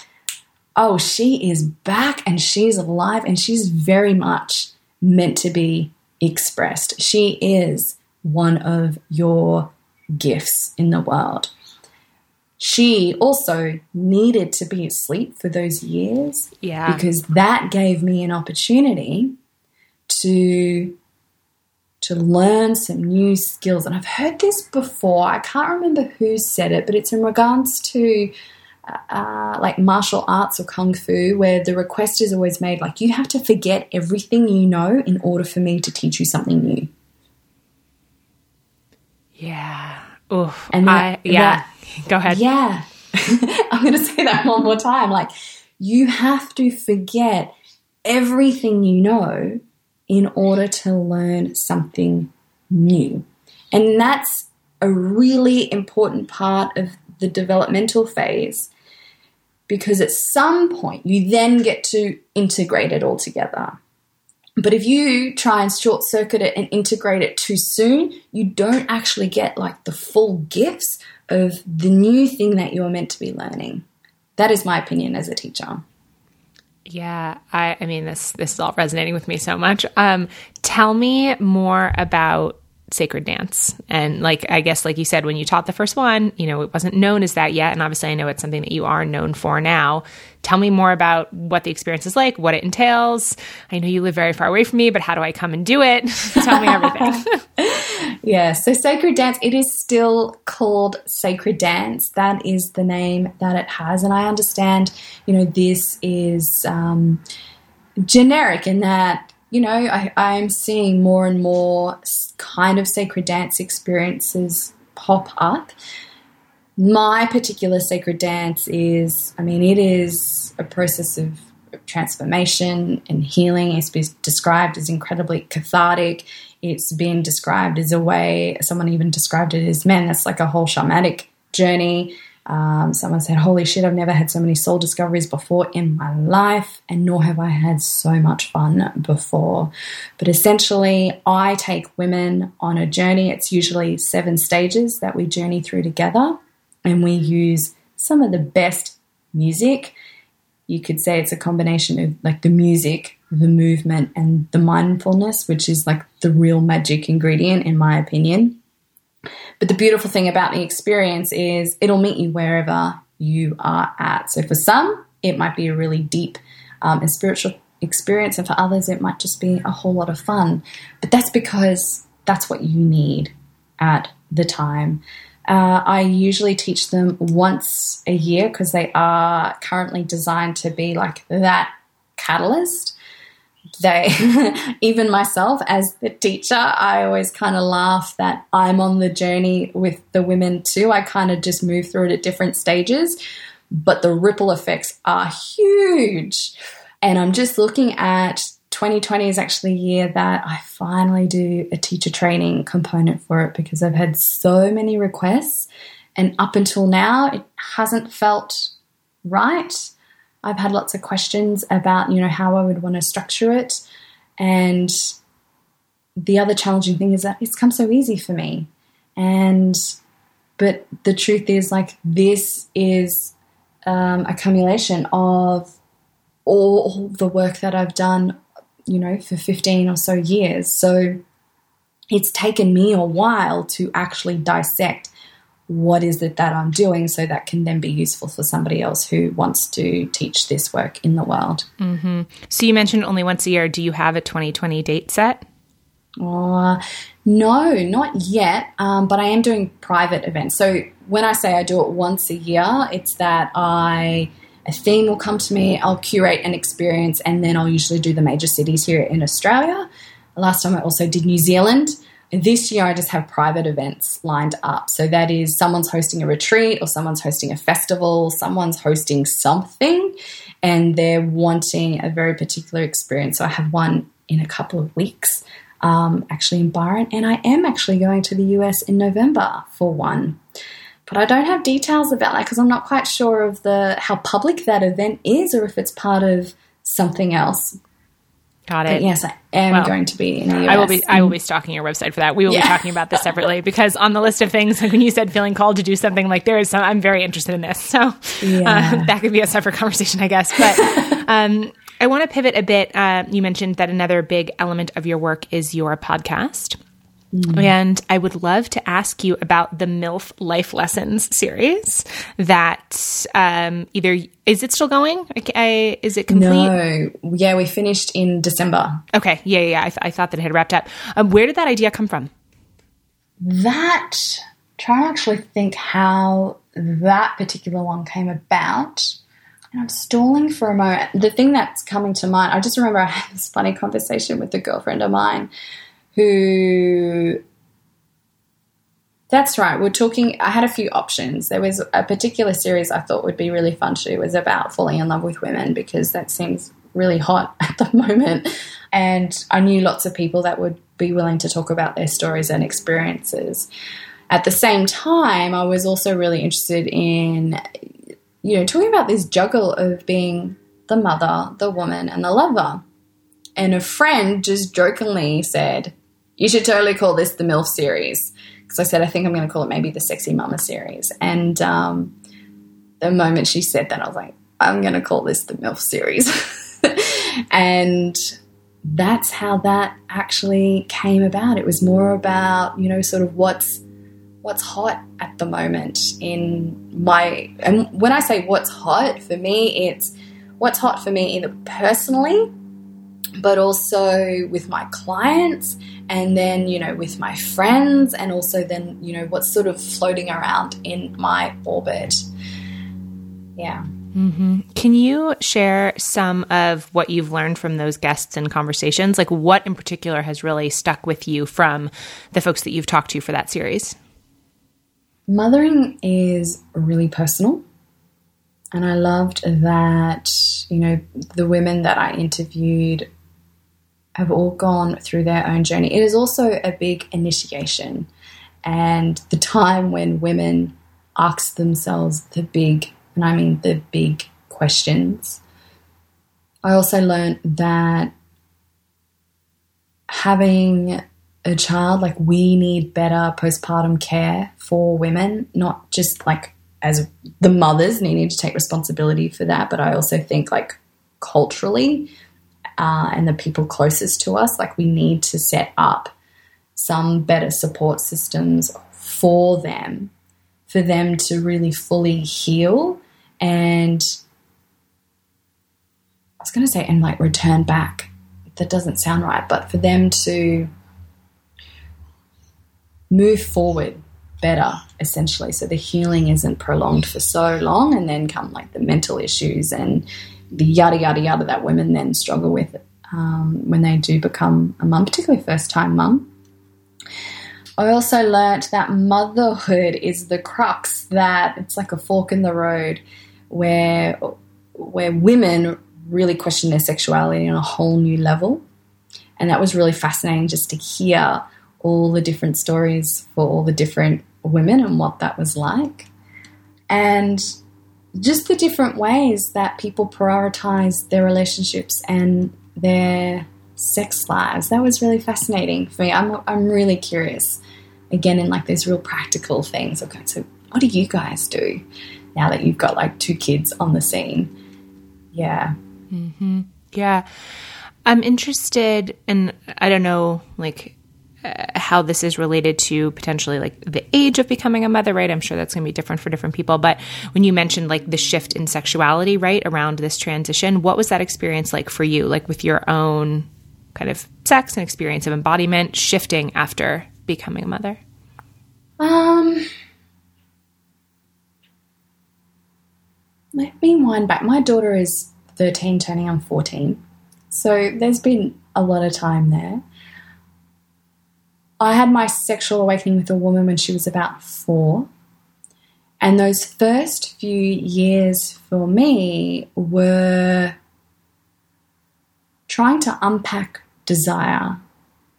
oh, she is back and she's alive and she's very much meant to be expressed. She is one of your gifts in the world. She also needed to be asleep for those years. Yeah. Because that gave me an opportunity to to learn some new skills. And I've heard this before. I can't remember who said it, but it's in regards to uh, like martial arts or kung fu, where the request is always made like, you have to forget everything you know in order for me to teach you something new. Yeah. Oof. And that, I, yeah. That, Go ahead. Yeah. I'm going to say that one more time. Like, you have to forget everything you know in order to learn something new. And that's a really important part of the developmental phase because at some point you then get to integrate it all together. But if you try and short circuit it and integrate it too soon, you don't actually get like the full gifts of the new thing that you're meant to be learning. That is my opinion as a teacher. Yeah, I, I mean this this is all resonating with me so much. Um, tell me more about sacred dance and like i guess like you said when you taught the first one you know it wasn't known as that yet and obviously i know it's something that you are known for now tell me more about what the experience is like what it entails. I know you live very far away from me but how do i come and do it? Tell me everything. Yeah so sacred dance it is still called sacred dance. That is the name that it has and i understand you know this is um, generic in that you know, I, I'm seeing more and more kind of sacred dance experiences pop up. My particular sacred dance is, I mean, it is a process of transformation and healing. It's been described as incredibly cathartic. It's been described as a way, someone even described it as, man, that's like a whole shamanic journey. Um, someone said, Holy shit, I've never had so many soul discoveries before in my life, and nor have I had so much fun before. But essentially, I take women on a journey. It's usually seven stages that we journey through together, and we use some of the best music. You could say it's a combination of like the music, the movement, and the mindfulness, which is like the real magic ingredient, in my opinion. But the beautiful thing about the experience is it'll meet you wherever you are at. So for some, it might be a really deep um, and spiritual experience, and for others, it might just be a whole lot of fun. But that's because that's what you need at the time. Uh, I usually teach them once a year because they are currently designed to be like that catalyst they, even myself as the teacher, I always kind of laugh that I'm on the journey with the women too. I kind of just move through it at different stages, but the ripple effects are huge. And I'm just looking at 2020 is actually a year that I finally do a teacher training component for it because I've had so many requests. And up until now, it hasn't felt right. I've had lots of questions about, you know, how I would want to structure it. And the other challenging thing is that it's come so easy for me. And, but the truth is, like, this is um, accumulation of all the work that I've done, you know, for 15 or so years. So it's taken me a while to actually dissect what is it that I'm doing so that can then be useful for somebody else who wants to teach this work in the world. Mm-hmm. So you mentioned only once a year. Do you have a 2020 date set? Uh, no, not yet, um, but I am doing private events. So when I say I do it once a year, it's that I a theme will come to me, I'll curate an experience, and then I'll usually do the major cities here in Australia. Last time I also did New Zealand. This year, I just have private events lined up. So that is someone's hosting a retreat, or someone's hosting a festival, someone's hosting something, and they're wanting a very particular experience. So I have one in a couple of weeks, um, actually in Byron, and I am actually going to the US in November for one. But I don't have details about that because I'm not quite sure of the how public that event is, or if it's part of something else. Got it. But yes, I am well, going to be in the US. I will be. I will be stalking your website for that. We will yeah. be talking about this separately because on the list of things, like when you said feeling called to do something, like there is some. I'm very interested in this, so yeah. uh, that could be a separate conversation, I guess. But um, I want to pivot a bit. Uh, you mentioned that another big element of your work is your podcast. Mm. And I would love to ask you about the MILF Life Lessons series that um, either is it still going? I, is it complete? No. Yeah, we finished in December. Okay. Yeah, yeah. I, th- I thought that it had wrapped up. Um, where did that idea come from? That, try to actually think how that particular one came about. And I'm stalling for a moment. The thing that's coming to mind, I just remember I had this funny conversation with a girlfriend of mine who that's right. We're talking. I had a few options. There was a particular series I thought would be really fun to do. It was about falling in love with women because that seems really hot at the moment. And I knew lots of people that would be willing to talk about their stories and experiences. At the same time, I was also really interested in you know, talking about this juggle of being the mother, the woman, and the lover. And a friend just jokingly said, You should totally call this the MILF series. Because I said, I think I'm going to call it maybe the Sexy Mama series. And um, the moment she said that, I was like, I'm going to call this the MILF series. and that's how that actually came about. It was more about, you know, sort of what's what's hot at the moment in my and when I say what's hot for me it's what's hot for me either personally but also with my clients and then you know with my friends and also then you know what's sort of floating around in my orbit yeah Mm-hmm. Can you share some of what you've learned from those guests and conversations? Like, what in particular has really stuck with you from the folks that you've talked to for that series? Mothering is really personal. And I loved that, you know, the women that I interviewed have all gone through their own journey. It is also a big initiation and the time when women ask themselves the big, and I mean the big questions. I also learned that having a child, like we need better postpartum care for women, not just like as the mothers needing to take responsibility for that, but I also think like culturally uh, and the people closest to us, like we need to set up some better support systems for them, for them to really fully heal and I was going to say and like return back. That doesn't sound right, but for them to move forward better essentially so the healing isn't prolonged for so long and then come like the mental issues and the yada yada yada that women then struggle with um, when they do become a mum particularly first time mum i also learnt that motherhood is the crux that it's like a fork in the road where where women really question their sexuality on a whole new level and that was really fascinating just to hear all the different stories for all the different women and what that was like. And just the different ways that people prioritize their relationships and their sex lives. That was really fascinating for me. I'm, I'm really curious, again, in like these real practical things. Okay, so what do you guys do now that you've got like two kids on the scene? Yeah. Mm-hmm. Yeah. I'm interested, and I don't know, like, how this is related to potentially like the age of becoming a mother, right? I'm sure that's going to be different for different people. But when you mentioned like the shift in sexuality, right, around this transition, what was that experience like for you, like with your own kind of sex and experience of embodiment shifting after becoming a mother? Um, let me wind back. My daughter is 13, turning on 14. So there's been a lot of time there. I had my sexual awakening with a woman when she was about four. And those first few years for me were trying to unpack desire.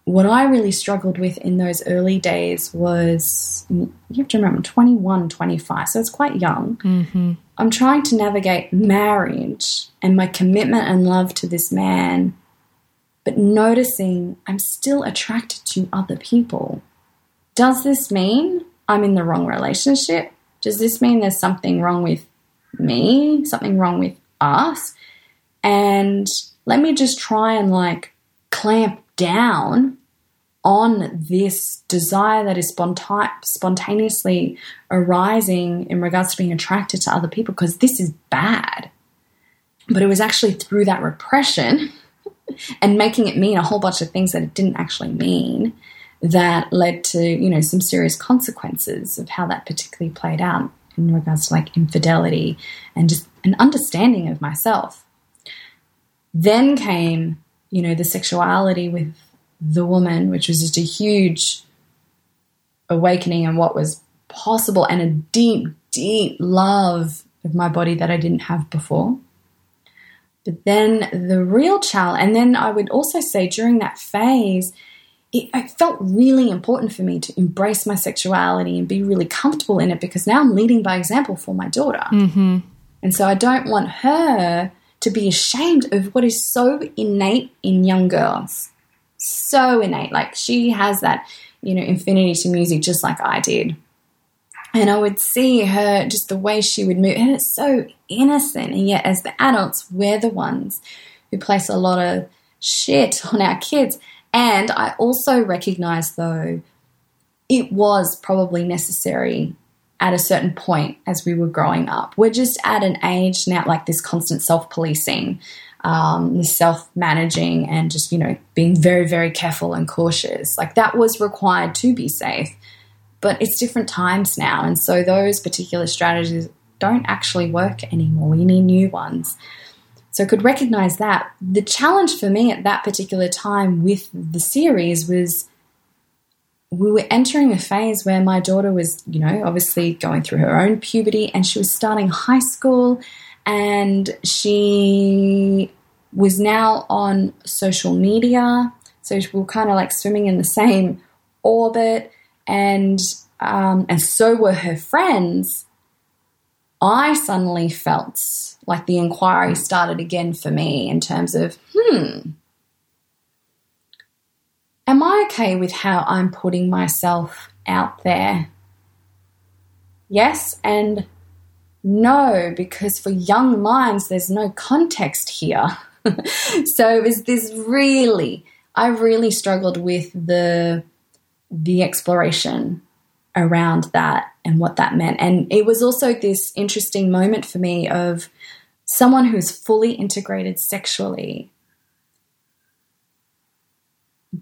What I really struggled with in those early days was you have to remember, I'm 21, 25, so it's quite young. Mm-hmm. I'm trying to navigate marriage and my commitment and love to this man but noticing I'm still attracted to other people. Does this mean I'm in the wrong relationship? Does this mean there's something wrong with me, something wrong with us? And let me just try and like clamp down on this desire that is sponta- spontaneously arising in regards to being attracted to other people because this is bad. But it was actually through that repression and making it mean a whole bunch of things that it didn't actually mean that led to you know some serious consequences of how that particularly played out in regards to like infidelity and just an understanding of myself. Then came you know the sexuality with the woman which was just a huge awakening and what was possible and a deep deep love of my body that I didn't have before but then the real challenge, and then I would also say during that phase, it, it, felt really important for me to embrace my sexuality and be really comfortable in it because now I'm leading by example for my daughter. Mm-hmm. And so I don't want her to be ashamed of what is so innate in young girls. So innate. Like she has that, you know, infinity to music just like I did. And I would see her, just the way she would move, and it's so innocent. And yet, as the adults, we're the ones who place a lot of shit on our kids. And I also recognize, though, it was probably necessary at a certain point as we were growing up. We're just at an age now, like this constant self policing, um, self managing, and just, you know, being very, very careful and cautious. Like that was required to be safe. But it's different times now. And so those particular strategies don't actually work anymore. We need new ones. So I could recognize that. The challenge for me at that particular time with the series was we were entering a phase where my daughter was, you know, obviously going through her own puberty and she was starting high school and she was now on social media. So we were kind of like swimming in the same orbit and um, and so were her friends. I suddenly felt like the inquiry started again for me in terms of, hmm, am I okay with how I'm putting myself out there? Yes and no, because for young minds, there's no context here. so is this really, I really struggled with the the exploration around that and what that meant. And it was also this interesting moment for me of someone who's fully integrated sexually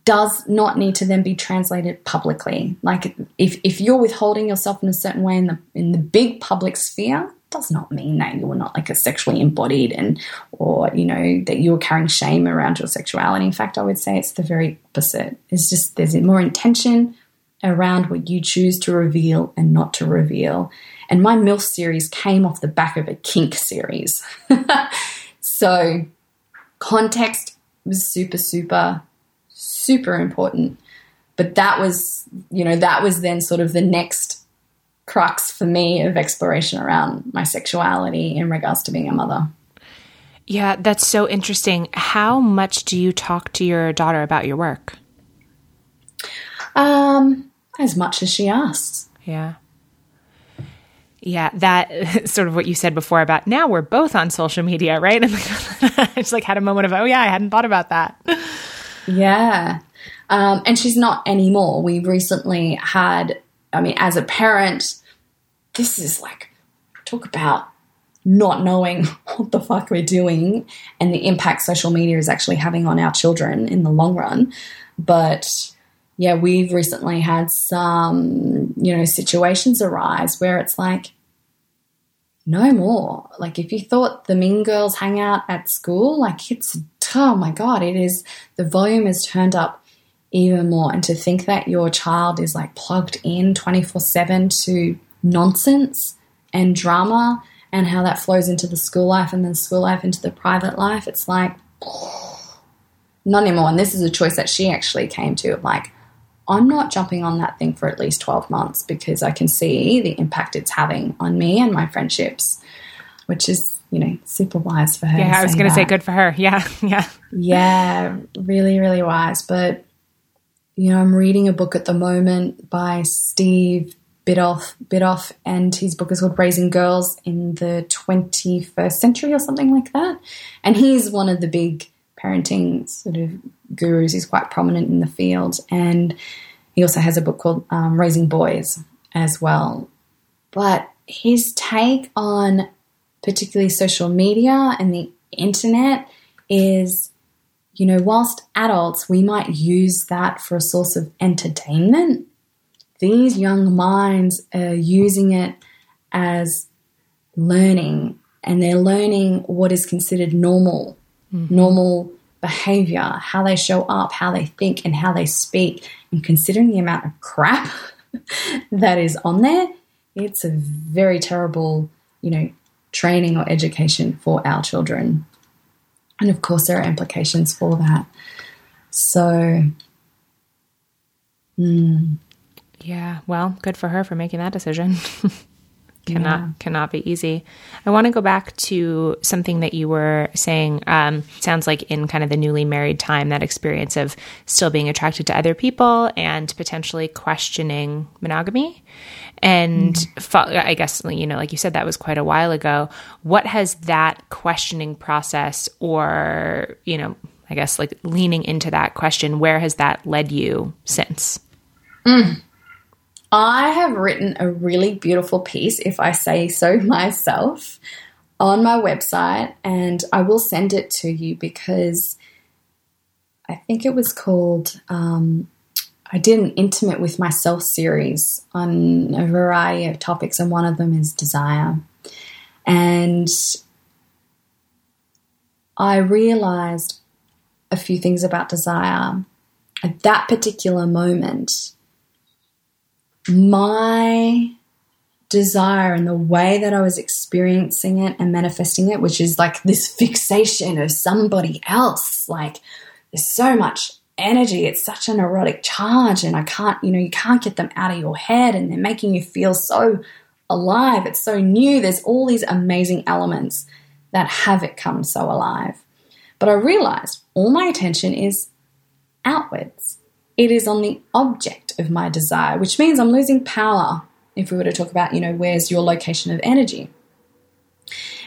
does not need to then be translated publicly. Like if, if you're withholding yourself in a certain way in the in the big public sphere, does not mean that you're not like a sexually embodied and or you know that you're carrying shame around your sexuality. In fact, I would say it's the very opposite. It's just there's more intention around what you choose to reveal and not to reveal. And my MILF series came off the back of a kink series. so context was super, super super important. But that was, you know, that was then sort of the next crux for me of exploration around my sexuality in regards to being a mother. Yeah, that's so interesting. How much do you talk to your daughter about your work? Um, as much as she asks. Yeah. Yeah, that sort of what you said before about now we're both on social media, right? And I just like had a moment of, oh yeah, I hadn't thought about that. Yeah. Um, and she's not anymore. We recently had, I mean, as a parent, this is like, talk about not knowing what the fuck we're doing and the impact social media is actually having on our children in the long run. But yeah, we've recently had some, you know, situations arise where it's like, no more. Like if you thought the mean girls hang out at school, like it's oh my God, it is, the volume is turned up even more. And to think that your child is like plugged in 24 7 to nonsense and drama and how that flows into the school life and then school life into the private life, it's like, not anymore. And this is a choice that she actually came to like, I'm not jumping on that thing for at least 12 months because I can see the impact it's having on me and my friendships, which is you know, super wise for her. Yeah, I was going to say good for her. Yeah, yeah. Yeah, really, really wise. But, you know, I'm reading a book at the moment by Steve Biddulph, Biddulph, and his book is called Raising Girls in the 21st Century or something like that. And he's one of the big parenting sort of gurus. He's quite prominent in the field. And he also has a book called um, Raising Boys as well. But his take on particularly social media and the internet, is you know, whilst adults, we might use that for a source of entertainment, these young minds are using it as learning and they're learning what is considered normal, mm-hmm. normal behavior, how they show up, how they think, and how they speak. And considering the amount of crap that is on there, it's a very terrible, you know, training or education for our children. And of course, there are implications for that. So, mm. yeah, well, good for her for making that decision. cannot yeah. cannot be easy. I want to go back to something that you were saying. Um, sounds like in kind of the newly married time, that experience of still being attracted to other people and potentially questioning monogamy. And mm. I guess you know, like you said, that was quite a while ago. What has that questioning process, or you know, I guess like leaning into that question, where has that led you since? Mm. I have written a really beautiful piece, if I say so myself, on my website, and I will send it to you because I think it was called. Um, I did an intimate with myself series on a variety of topics, and one of them is desire. And I realized a few things about desire at that particular moment my desire and the way that I was experiencing it and manifesting it, which is like this fixation of somebody else. Like there's so much energy, it's such an erotic charge, and I can't, you know, you can't get them out of your head, and they're making you feel so alive. It's so new. There's all these amazing elements that have it come so alive. But I realized all my attention is outwards it is on the object of my desire, which means I'm losing power if we were to talk about, you know, where's your location of energy.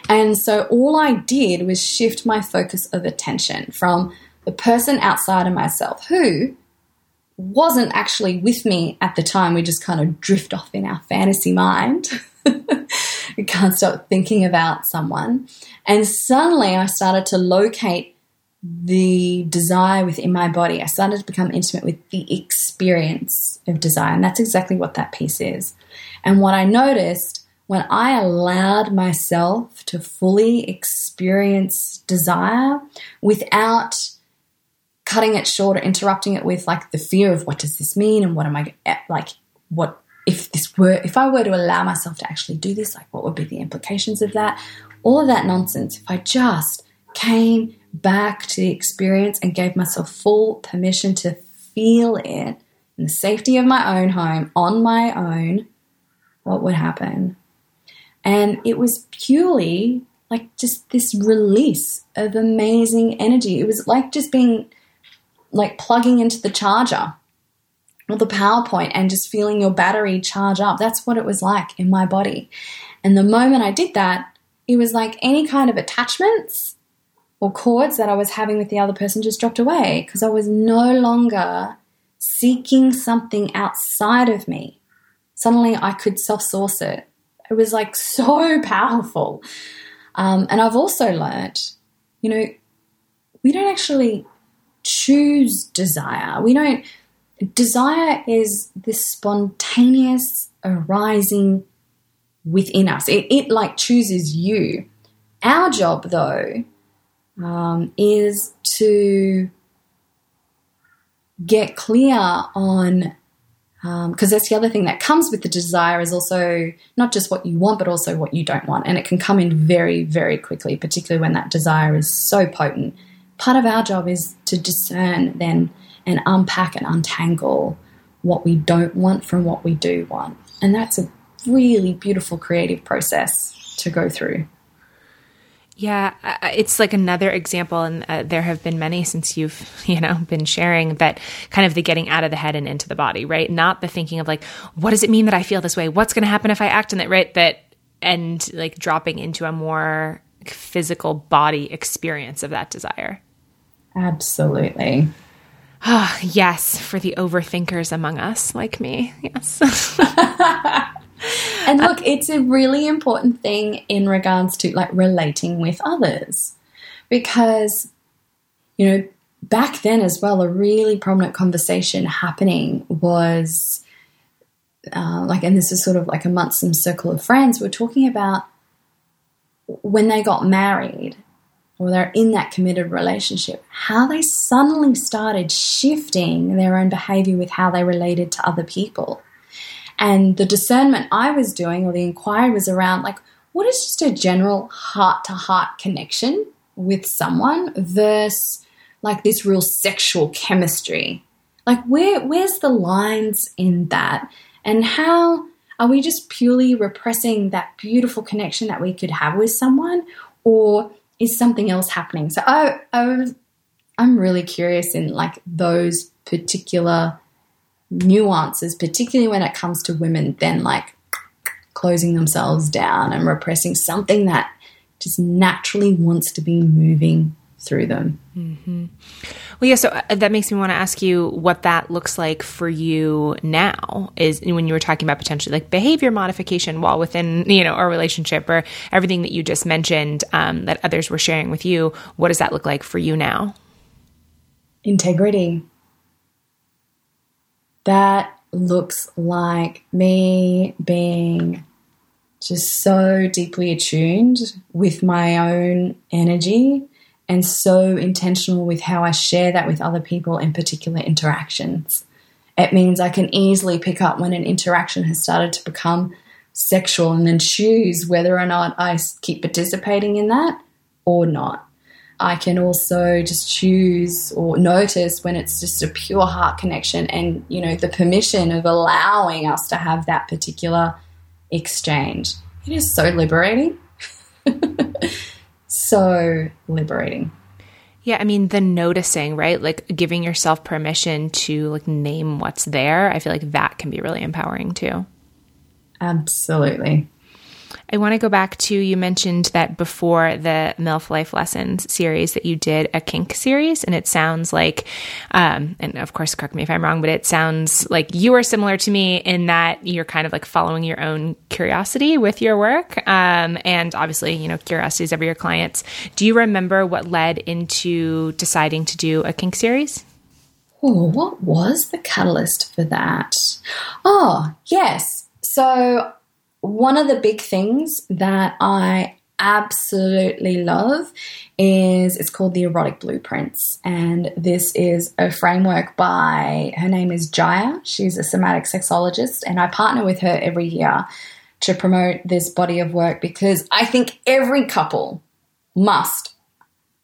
And so all I did was shift my focus of attention from the person outside of myself who wasn't actually with me at the time. We just kind of drift off in our fantasy mind. we can't stop thinking about someone. And suddenly I started to locate the desire within my body. I started to become intimate with the experience of desire. And that's exactly what that piece is. And what I noticed when I allowed myself to fully experience desire without cutting it short or interrupting it with like the fear of what does this mean and what am I eh, like what if this were if I were to allow myself to actually do this like what would be the implications of that all of that nonsense if I just came back to the experience and gave myself full permission to feel it in the safety of my own home on my own, what would happen? And it was purely like just this release of amazing energy. It was like just being like plugging into the charger or the PowerPoint and just feeling your battery charge up. That's what it was like in my body. And the moment I did that, it was like any kind of attachments or cords that I was having with the other person just dropped away because I was no longer seeking something outside of me. Suddenly I could self source it. It was like so powerful. Um, and I've also learned, you know, we don't actually choose desire. We don't, desire is this spontaneous arising within us. It, it like chooses you. Our job, though, um, is to get clear on because um, that's the other thing that comes with the desire is also not just what you want but also what you don't want and it can come in very very quickly particularly when that desire is so potent part of our job is to discern then and unpack and untangle what we don't want from what we do want and that's a really beautiful creative process to go through yeah, it's like another example, and uh, there have been many since you've you know been sharing that kind of the getting out of the head and into the body, right? Not the thinking of like, what does it mean that I feel this way? What's going to happen if I act in it, right? That and like dropping into a more physical body experience of that desire. Absolutely. Ah, yes, for the overthinkers among us, like me. Yes. and look, it's a really important thing in regards to like relating with others because, you know, back then as well, a really prominent conversation happening was uh, like, and this is sort of like amongst some circle of friends, we're talking about when they got married or they're in that committed relationship, how they suddenly started shifting their own behavior with how they related to other people. And the discernment I was doing, or the inquiry, was around like, what is just a general heart to heart connection with someone versus like this real sexual chemistry? Like, where where's the lines in that? And how Are we just purely repressing that beautiful connection that we could have with someone, or is something else happening? So I, I was, I'm really curious in like those particular nuances, particularly when it comes to women, then like closing themselves down and repressing something that just naturally wants to be moving through them. Mm-hmm. Well, yeah. So uh, that makes me want to ask you what that looks like for you now. Is when you were talking about potentially like behavior modification while within you know a relationship or everything that you just mentioned um, that others were sharing with you. What does that look like for you now? Integrity. That looks like me being just so deeply attuned with my own energy and so intentional with how I share that with other people in particular interactions. It means I can easily pick up when an interaction has started to become sexual and then choose whether or not I keep participating in that or not. I can also just choose or notice when it's just a pure heart connection and, you know, the permission of allowing us to have that particular exchange. It is so liberating. so liberating. Yeah, I mean the noticing, right? Like giving yourself permission to like name what's there. I feel like that can be really empowering too. Absolutely. I want to go back to you mentioned that before the MILF Life Lessons series that you did a kink series, and it sounds like, um, and of course, correct me if I'm wrong, but it sounds like you are similar to me in that you're kind of like following your own curiosity with your work, um, and obviously, you know, curiosities of your clients. Do you remember what led into deciding to do a kink series? Oh, what was the catalyst for that? Oh, yes. So one of the big things that I absolutely love is it's called the erotic blueprints. And this is a framework by her name is Jaiya. She's a somatic sexologist and i partner with her every year to promote this body of work because i think every couple must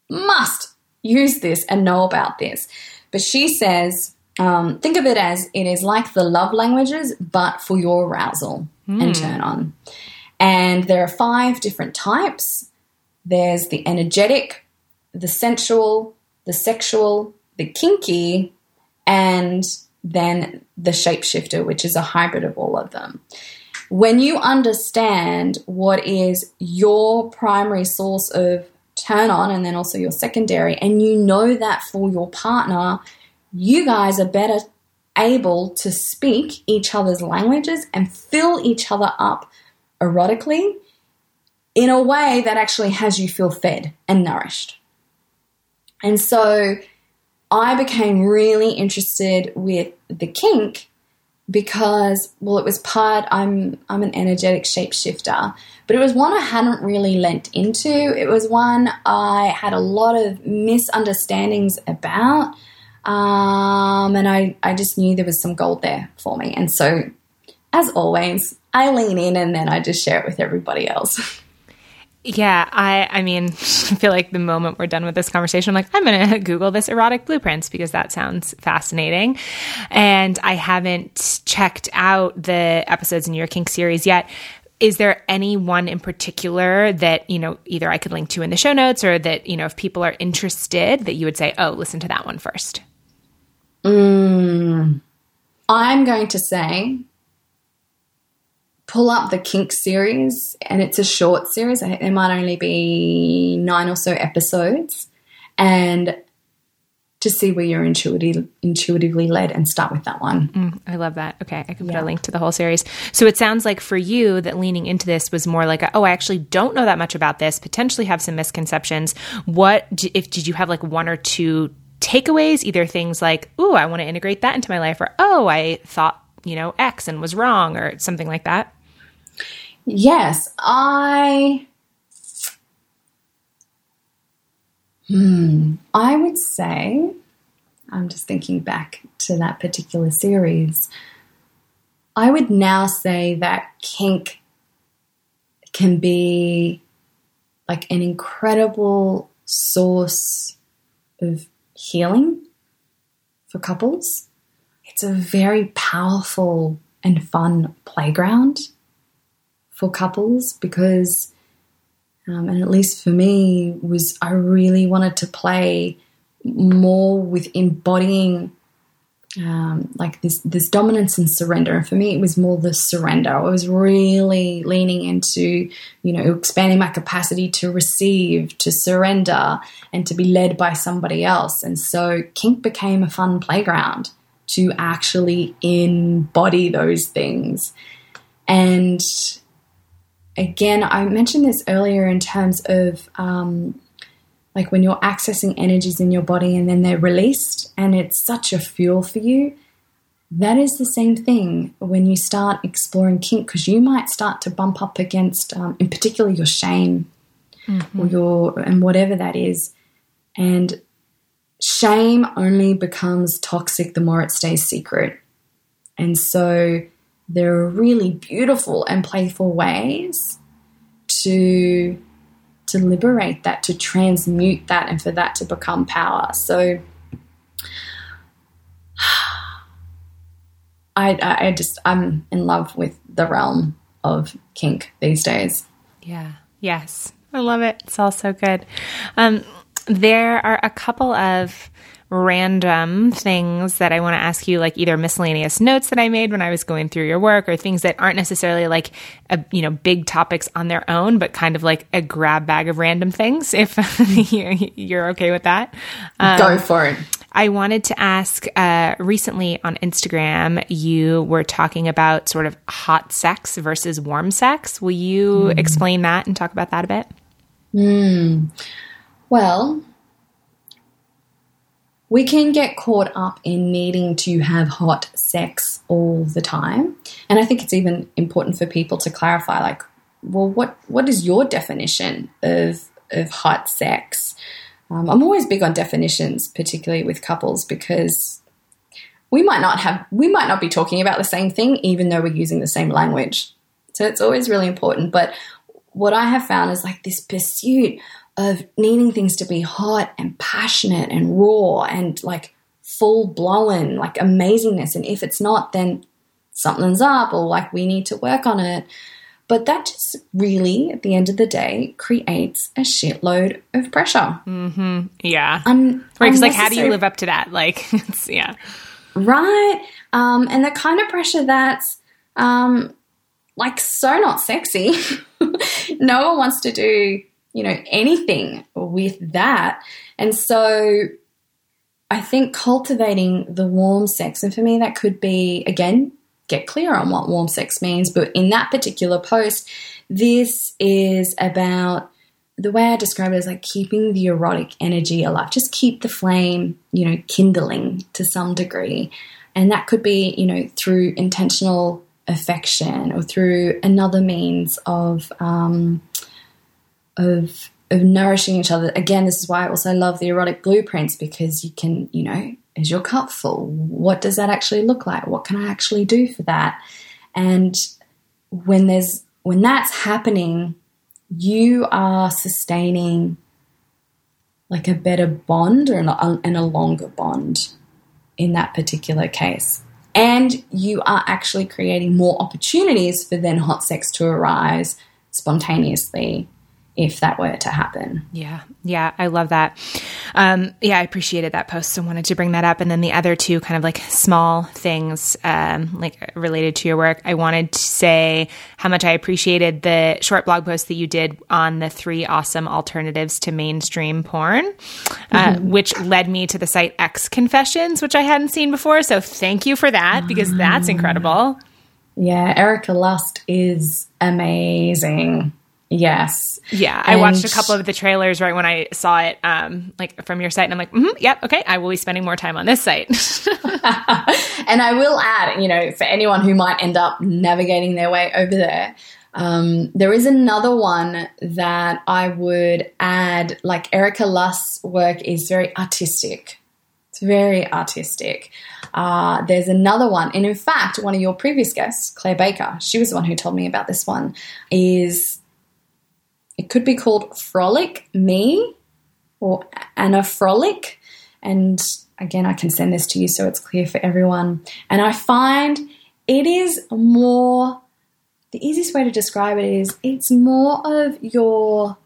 must use this and know about this. But she says um, think of it as it is like the love languages but for your arousal mm. and turn on. And there are five different types there's the energetic, the sensual, the sexual, the kinky, and then the shapeshifter, which is a hybrid of all of them. When you understand what is your primary source of turn on and then also your secondary, and you know that for your partner, you guys are better able to speak each other's languages and fill each other up erotically in a way that actually has you feel fed and nourished. And so I became really interested with the kink because well it was part I'm I'm an energetic shapeshifter, but it was one I hadn't really lent into. It was one I had a lot of misunderstandings about. Um, and I, I just knew there was some gold there for me. And so, as always, I lean in and then I just share it with everybody else. Yeah, I I mean, I feel like the moment we're done with this conversation, I'm like, I'm going to Google this erotic blueprints because that sounds fascinating. And I haven't checked out the episodes in your kink series yet. Is there any one in particular that, you know, either I could link to in the show notes or that, you know, if people are interested that you would say, "Oh, listen to that one first? Mm, I'm going to say pull up the Kink series, and it's a short series. I think there might only be nine or so episodes, and to see where you're intuitive, intuitively led and start with that one. Mm, I love that. Okay, I can put yeah. a link to the whole series. So it sounds like for you that leaning into this was more like, a, oh, I actually don't know that much about this. Potentially have some misconceptions. What if did you have like one or two takeaways, either things like, ooh, I want to integrate that into my life, or oh, I thought, you know, X and was wrong, or something like that? Yes, I. Hmm, I would say, I'm just thinking back to that particular series. I would now say that kink can be like an incredible source of healing for couples. It's a very powerful and fun playground for couples because, um, and at least for me, was I really wanted to play more with embodying um, like this this dominance and surrender. And for me, it was more the surrender. I was really leaning into, you know, expanding my capacity to receive, to surrender, and to be led by somebody else. And so kink became a fun playground to actually embody those things. And again, I mentioned this earlier in terms of um, like when you're accessing energies in your body and then they're released and it's such a fuel for you. That is the same thing when you start exploring kink because you might start to bump up against, um, in particular, your shame mm-hmm. or your and whatever that is, and shame only becomes toxic the more it stays secret. And so there are really beautiful and playful ways to to liberate that, to transmute that, and for that to become power. So I, I just, I'm in love with the realm of kink these days. Yeah. Yes. I love it. It's all so good. Um, there are a couple of random things that I want to ask you, like either miscellaneous notes that I made when I was going through your work, or things that aren't necessarily like a, you know big topics on their own, but kind of like a grab bag of random things. If you're okay with that, um, go for it. I wanted to ask uh, recently on Instagram, you were talking about sort of hot sex versus warm sex. Will you mm. explain that and talk about that a bit? Mm. Well, we can get caught up in needing to have hot sex all the time. And I think it's even important for people to clarify like, well, what, what is your definition of, of hot sex? Um, I'm always big on definitions, particularly with couples, because we might not have, we might not be talking about the same thing, even though we're using the same language. So it's always really important. But what I have found is like this pursuit of needing things to be hot and passionate and raw and like full blown, like amazingness. And if it's not, then something's up or like we need to work on it. But that just really, at the end of the day, creates a shitload of pressure. Mm-hmm. Yeah. Un- right. Because, like, how do you live up to that? Like, yeah. Right. Um, and the kind of pressure that's um, like so not sexy. no one wants to do you know, anything with that. And so I think cultivating the warm sex, and for me, that could be, again, get clear on what warm sex means. But in that particular post, this is about the way I describe it is like keeping the erotic energy alive. Just keep the flame, you know, kindling to some degree. And that could be, you know, through intentional affection or through another means of um, of of nourishing each other. Again, this is why I also love the erotic blueprints because you can, you know, is your cup full? What does that actually look like? What can I actually do for that? And when there's when that's happening, you are sustaining like a better bond or an, and a longer bond in that particular case. And you are actually creating more opportunities for then hot sex to arise spontaneously if that were to happen. Yeah. Yeah. I love that. Um, yeah. I appreciated that post. So wanted to bring that up. And then the other two kind of like small things, um, like related to your work, I wanted to say how much I appreciated the short blog post that you did on the three awesome alternatives to mainstream porn, uh, mm-hmm. which led me to the site X Confessions, which I hadn't seen before. So thank you for that because that's incredible. Yeah. Erika Lust is amazing. Yes. Yeah. I watched a couple of the trailers right when I saw it, um, like from your site, and I'm like, mm-hmm, yep, okay, I will be spending more time on this site. and I will add, you know, for anyone who might end up navigating their way over there, um, there is another one that I would add. Like Erika Lust's work is very artistic. It's very artistic. Uh, there's another one, and in fact, one of your previous guests, Claire Baker, she was the one who told me about this one. Is it could be called Frolic Me or Anna Frolic. And again, I can send this to you so it's clear for everyone. And I find it is more, the easiest way to describe it is it's more of your,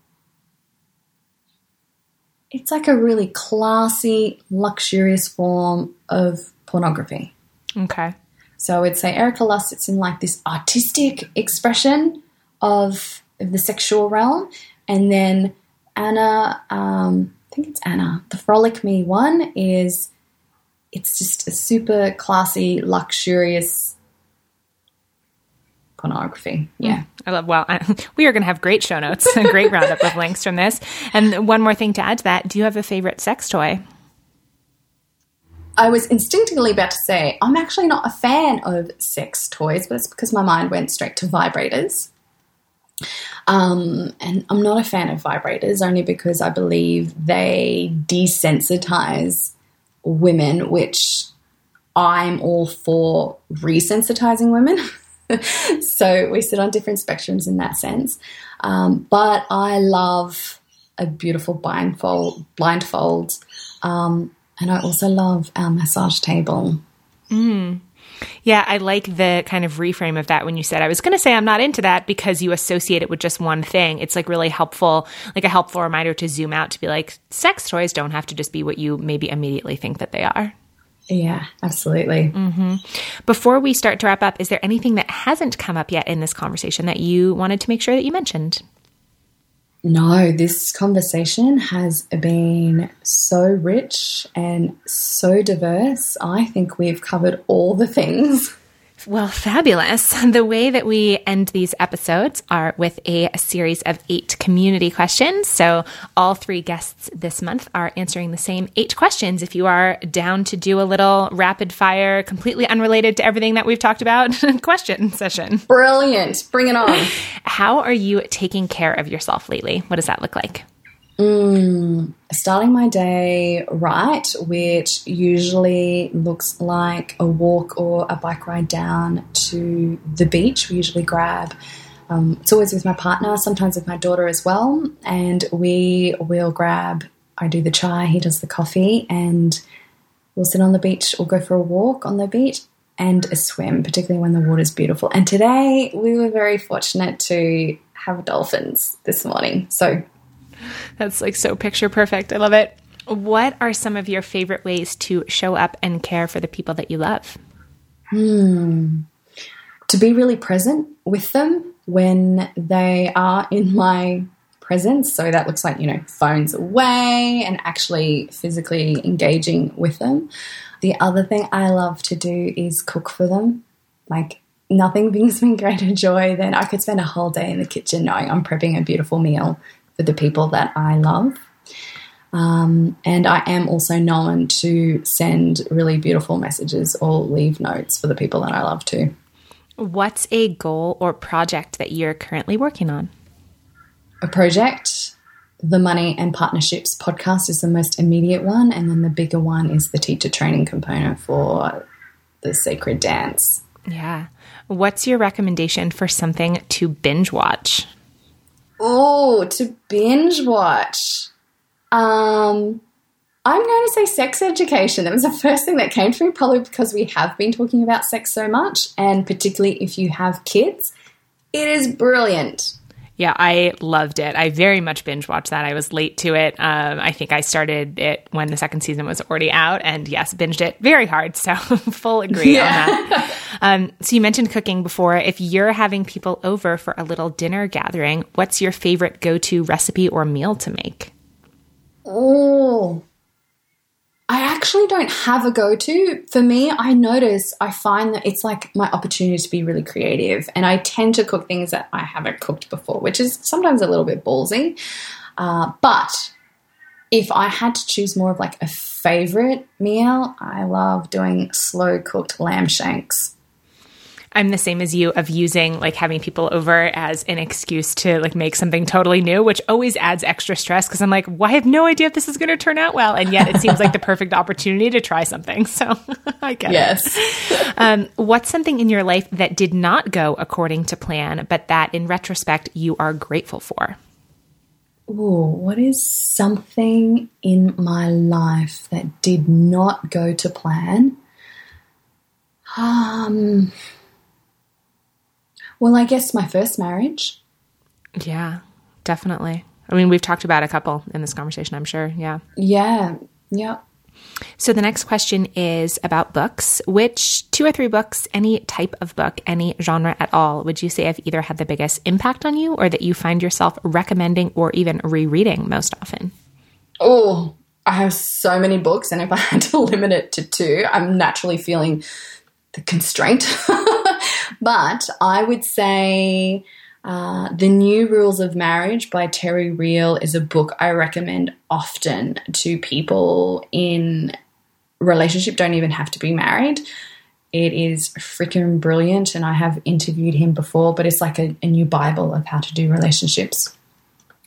it's like a really classy, luxurious form of pornography. Okay. So I would say Erika Lust, it's in like this artistic expression of, of the sexual realm. And then Anna, um, I think it's Anna, the Frolic Me one is, it's just a super classy, luxurious pornography. Yeah. I love, well, I, we are going to have great show notes, a great roundup of links from this. And one more thing to add to that do you have a favorite sex toy? I was instinctively about to say, I'm actually not a fan of sex toys, but it's because my mind went straight to vibrators. Um, and I'm not a fan of vibrators only because I believe they desensitize women, which I'm all for resensitizing women. so we sit on different spectrums in that sense. Um, but I love a beautiful blindfold, blindfold um, and I also love our massage table. Mm. Yeah, I like the kind of reframe of that when you said I was going to say I'm not into that because you associate it with just one thing. It's like really helpful, like a helpful reminder to zoom out to be like, sex toys don't have to just be what you maybe immediately think that they are. Yeah, absolutely. Mm-hmm. Before we start to wrap up, is there anything that hasn't come up yet in this conversation that you wanted to make sure that you mentioned? No, this conversation has been so rich and so diverse. I think we've covered all the things. Well, fabulous. The way that we end these episodes are with a, a, series of eight community questions. So, all three guests this month are answering the same eight questions. If you are down to do a little rapid fire, completely unrelated to everything that we've talked about, question session. Brilliant. Bring it on. How are you taking care of yourself lately? What does that look like? Mm, starting my day right, which usually looks like a walk or a bike ride down to the beach. We usually grab. Um, it's always with my partner, sometimes with my daughter as well, and we will grab. I do the chai, he does the coffee, and we'll sit on the beach or go for a walk on the beach and a swim, particularly when the water's beautiful. And today we were very fortunate to have dolphins this morning, so that's like so picture perfect. I love it. What are some of your favorite ways to show up and care for the people that you love? Hmm. To be really present with them when they are in my presence. So that looks like, you know, phones away and actually physically engaging with them. The other thing I love to do is cook for them. Like, nothing brings me greater joy than I could spend a whole day in the kitchen knowing I'm prepping a beautiful meal for the people that I love. Um, and I am also known to send really beautiful messages or leave notes for the people that I love too. What's a goal or project that you're currently working on? A project, the Money and Partnerships podcast is the most immediate one. And then the bigger one is the teacher training component for the sacred dance. Yeah. What's your recommendation for something to binge watch? Oh, to binge watch. Um, I'm going to say sex education. That was the first thing that came to me, probably because we have been talking about sex so much, and particularly if you have kids. It is brilliant. Yeah, I loved it. I very much binge watched that. I was late to it. Um, I think I started it when the second season was already out, and yes, binged it very hard. So full agree yeah. on that. Um, so you mentioned cooking before. If you're having people over for a little dinner gathering, what's your favorite go-to recipe or meal to make? Oh, I actually don't have a go to. For me, I notice I find that it's like my opportunity to be really creative. And I tend to cook things that I haven't cooked before, which is sometimes a little bit ballsy. Uh, but if I had to choose more of like a favorite meal, I love doing slow cooked lamb shanks. I'm the same as you of using like having people over as an excuse to like make something totally new, which always adds extra stress because I'm like, well, I have no idea if this is going to turn out well. And yet it seems like the perfect opportunity to try something. So I get yes. it. Yes. Um, what's something in your life that did not go according to plan, but that in retrospect you are grateful for? Ooh, what is something in my life that did not go to plan? Um, Well, I guess my first marriage. Yeah, definitely. I mean, we've talked about a couple in this conversation, I'm sure. Yeah. Yeah. Yeah. So the next question is about books. Which two or three books, any type of book, any genre at all, would you say have either had the biggest impact on you or that you find yourself recommending or even rereading most often? Oh, I have so many books, and if I had to limit it to two, I'm naturally feeling the constraint. but I would say uh, The New Rules of Marriage by Terry Real is a book I recommend often to people in relationship, don't even have to be married. It is freaking brilliant, and I have interviewed him before, but it's like a, a new Bible of how to do relationships.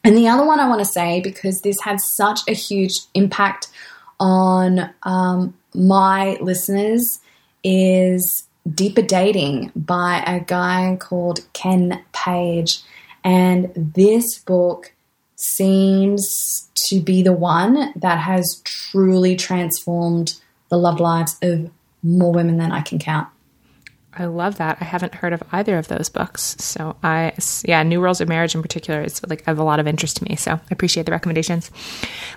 And the other one I want to say, because this had such a huge impact on um, my listeners, is Deeper Dating by a guy called Ken Page. And this book seems to be the one that has truly transformed the love lives of more women than I can count. I love that. I haven't heard of either of those books. So I, yeah, New Rules of Marriage in particular is like of a lot of interest to me. So I appreciate the recommendations.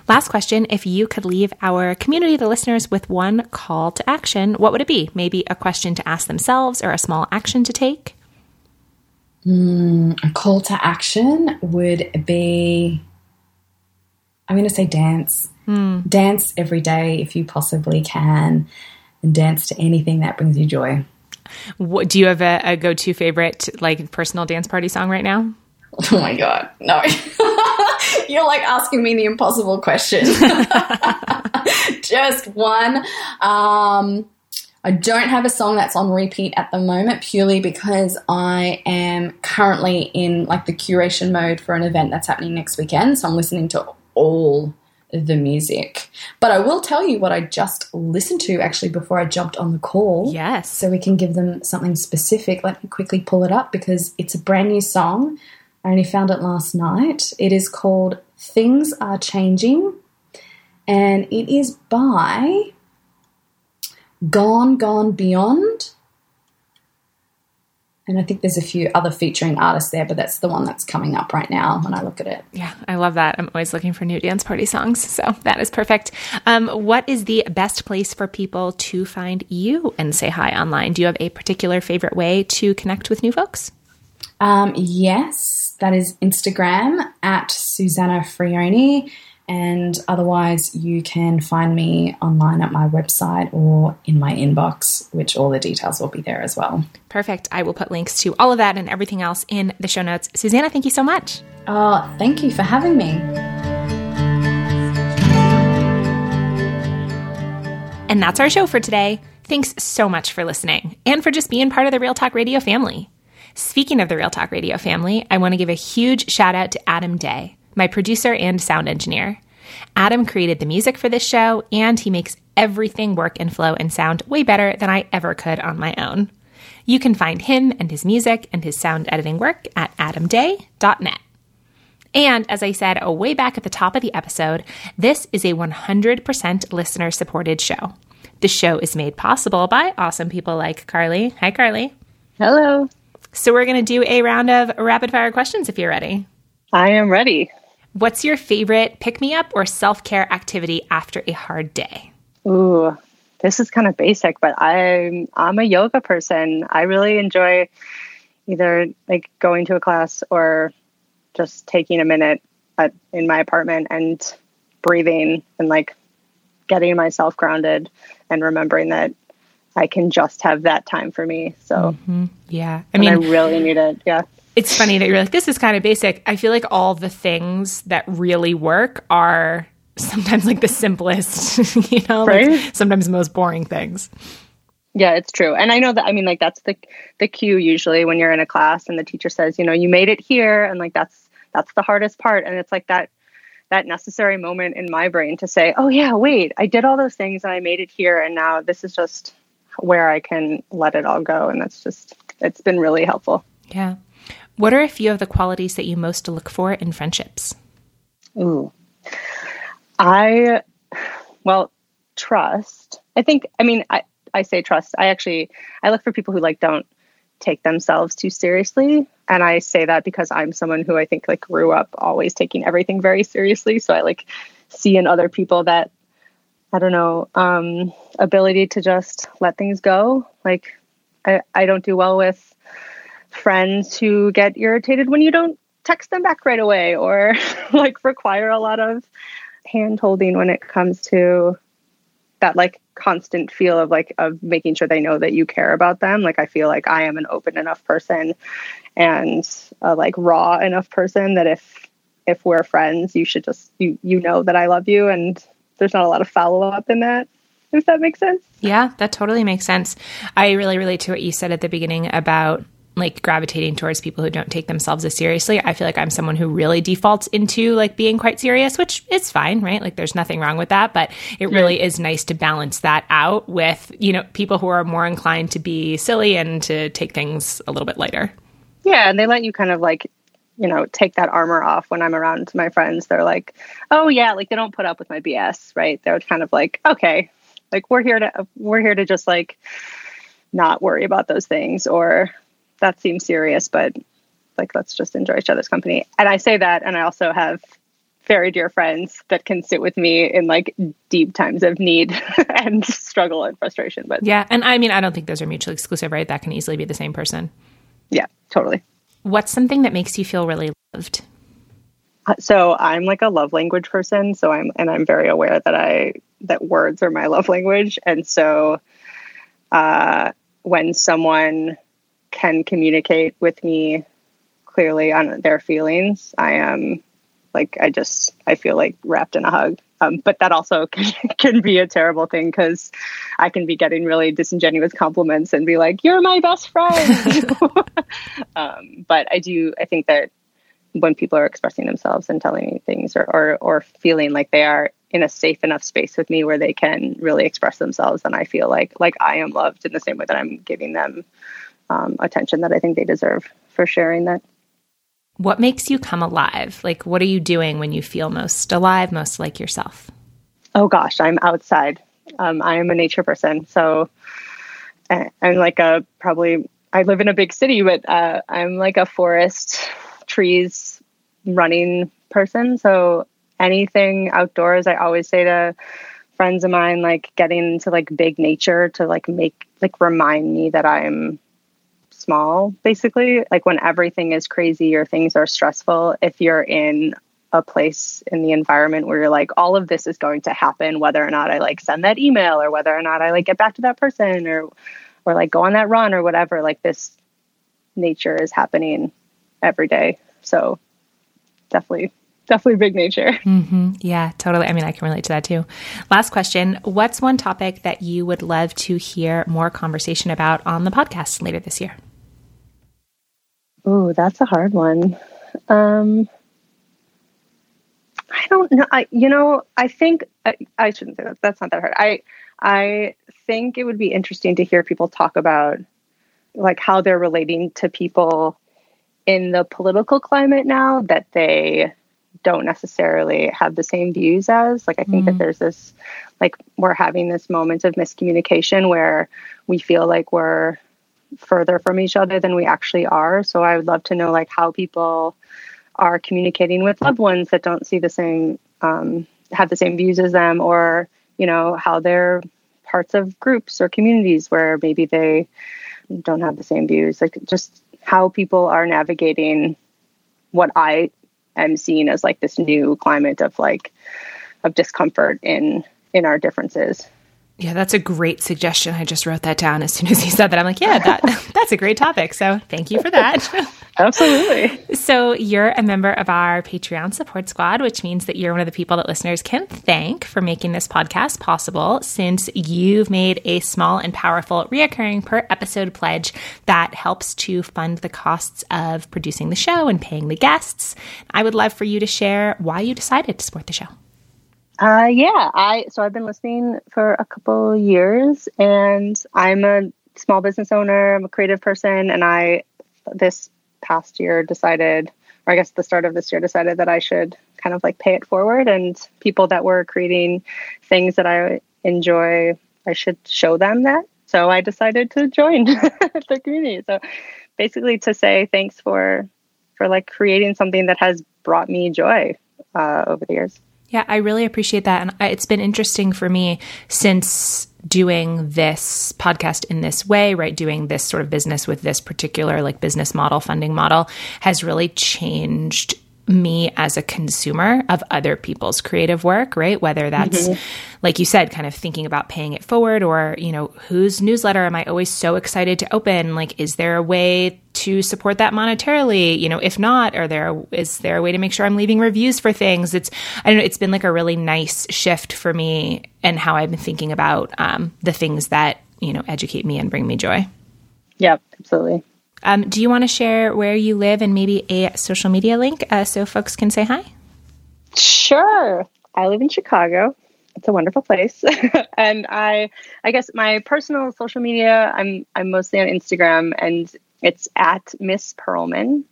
Last question: If you could leave our community, the listeners, with one call to action, what would it be? Maybe a question to ask themselves or a small action to take. Mm, a call to action would be. I'm going to say dance. Mm. Dance every day if you possibly can, and dance to anything that brings you joy. What, do you have a, a go to favorite, like personal dance party song right now? Oh my God, no. You're like asking me the impossible question. Just one. Um, I don't have a song that's on repeat at the moment purely because I am currently in like the curation mode for an event that's happening next weekend. So I'm listening to all the music. But I will tell you what I just listened to actually before I jumped on the call. Yes. So we can give them something specific. Let me quickly pull it up because it's a brand new song. I only found it last night. It is called Things Are Changing and it is by Gone Gone Beyond. And I think there's a few other featuring artists there, but that's the one that's coming up right now when I look at it. Yeah, I love that. I'm always looking for new dance party songs. So that is perfect. Um, what is the best place for people to find you and say hi online? Do you have a particular favorite way to connect with new folks? Um, yes, that is Instagram at Susanna Frioni. And otherwise, you can find me online at my website or in my inbox, which all the details will be there as well. Perfect. I will put links to all of that and everything else in the show notes. Susanna, thank you so much. Oh, thank you for having me. And that's our show for today. Thanks so much for listening and for just being part of the Real Talk Radio family. Speaking of the Real Talk Radio family, I want to give a huge shout out to Adam Day my producer and sound engineer. Adam created the music for this show, and he makes everything work and flow and sound way better than I ever could on my own. You can find him and his music and his sound editing work at adamday.net. And as I said oh, way back at the top of the episode, this is a 100% listener supported show. The show is made possible by awesome people like Carly. Hi, Carly. Hello. So, we're going to do a round of rapid fire questions if you're ready. I am ready. What's your favorite pick me up or self care activity after a hard day? Ooh, this is kind of basic, but I'm I'm a yoga person. I really enjoy either like going to a class or just taking a minute at, in my apartment and breathing and like getting myself grounded and remembering that I can just have that time for me. So mm-hmm. yeah, I mean, I really need it. Yeah it's funny that you're like, this is kind of basic. I feel like all the things that really work are sometimes like the simplest, you know, right? like sometimes the most boring things. Yeah, it's true. And I know that I mean like that's the the cue usually when you're in a class and the teacher says, you know, you made it here and like that's that's the hardest part and it's like that that necessary moment in my brain to say, "Oh yeah, wait, I did all those things and I made it here and now this is just where I can let it all go." And that's just it's been really helpful. Yeah. What are a few of the qualities that you most look for in friendships? Ooh. I, well, trust. I think, I mean, I, I say trust. I actually, I look for people who like don't take themselves too seriously. And I say that because I'm someone who I think like grew up always taking everything very seriously. So I like see in other people that I don't know, um, ability to just let things go. Like I, I don't do well with friends who get irritated when you don't text them back right away or like require a lot of hand holding when it comes to that like constant feel of like of making sure they know that you care about them. Like i feel like i am an open enough person and a like raw enough person that if if we're friends you should just you you know that i love you and there's not a lot of follow up in that if that makes sense. Yeah that totally makes sense. I really relate to what you said at the beginning about like gravitating towards people who don't take themselves as seriously. I feel like I'm someone who really defaults into like being quite serious, which is fine, right? Like there's nothing wrong with that, but it really is nice to balance that out with, you know, people who are more inclined to be silly and to take things a little bit lighter. Yeah, and they let you kind of like you know, take that armor off when I'm around my friends. They're like, "Oh yeah, like they don't put up with my BS, right?" They're kind of like, "Okay, like we're here to we're here to just like not worry about those things or that seems serious, but like let's just enjoy each other's company. And I say that, and I also have very dear friends that can sit with me in like deep times of need and struggle and frustration. But yeah, and I mean, I don't think those are mutually exclusive, right? That can easily be the same person. Yeah, totally. What's something that makes you feel really loved? Uh, so I'm like a love language person. So I'm, and I'm very aware that I, that words are my love language. And so, uh, when someone can communicate with me clearly on their feelings, I am like I just I feel like wrapped in a hug. Um, but that also can, can be a terrible thing because I can be getting really disingenuous compliments and be like, "You're my best friend." um, but I do I think that when people are expressing themselves and telling me things or, or or feeling like they are in a safe enough space with me where they can really express themselves, then I feel like like I am loved in the same way that I'm giving them um, attention that I think they deserve for sharing that. What makes you come alive? Like, what are you doing when you feel most alive, most like yourself? Oh gosh, I'm outside. Um, I am a nature person, so I'm like a probably. I live in a big city, but uh, I'm like a forest, trees, running person. So anything outdoors, I always say to friends of mine, like getting into like big nature to like make like remind me that I'm small, basically. Like when everything is crazy or things are stressful, if you're in a place in the environment where you're like, all of this is going to happen, whether or not I like send that email or whether or not I like get back to that person or or like go on that run or whatever, like this nature is happening every day. So definitely definitely big nature. Mm-hmm. Yeah, totally. I mean, I can relate to that too. Last question What's one topic that you would love to hear more conversation about on the podcast later this year? Oh, that's a hard one. Um, I don't know. I, you know, I think I, I shouldn't say that. That's not that hard. I, I think it would be interesting to hear people talk about like how they're relating to people in the political climate now that they don't necessarily have the same views as. Like, I think mm-hmm. that there's this, like, we're having this moment of miscommunication where we feel like we're further from each other than we actually are. So I would love to know like how people are communicating with loved ones that don't see the same um, have the same views as them, or you know how they're parts of groups or communities where maybe they don't have the same views. Like just how people are navigating what I am seeing as like this new climate of like of discomfort in in our differences. Yeah, that's a great suggestion. I just wrote that down as soon as you said that. I'm like, yeah, that that's a great topic. So thank you for that. Absolutely. So you're a member of our Patreon support squad, which means that you're one of the people that listeners can thank for making this podcast possible since you've made a small and powerful reoccurring per episode pledge that helps to fund the costs of producing the show and paying the guests. I would love for you to share why you decided to support the show. Uh, yeah, I so I've been listening for a couple years, and I'm a small business owner. I'm a creative person, and I this past year decided, or I guess the start of this year decided that I should kind of like pay it forward, and people that were creating things that I enjoy, I should show them that so I decided to join the community. So basically to say thanks for for like creating something that has brought me joy uh, over the years. Yeah, I really appreciate that. And it's been interesting for me since doing this podcast in this way, right? Doing this sort of business with this particular like business model, funding model has really changed me as a consumer of other people's creative work, right? Whether that's, mm-hmm. like you said, kind of thinking about paying it forward or, you know, whose newsletter am I always so excited to open? Like, is there a way to support that monetarily? You know, if not, are there, is there a way to make sure I'm leaving reviews for things? It's, I don't know, it's been like a really nice shift for me and how I've been thinking about um, the things that, you know, educate me and bring me joy. Yep, absolutely. Um, do you want to share where you live and maybe a social media link uh, so folks can say hi? Sure. I live in Chicago. It's a wonderful place, and I, I guess my personal social media, I'm, I'm mostly on Instagram, and it's at Miss Perlman.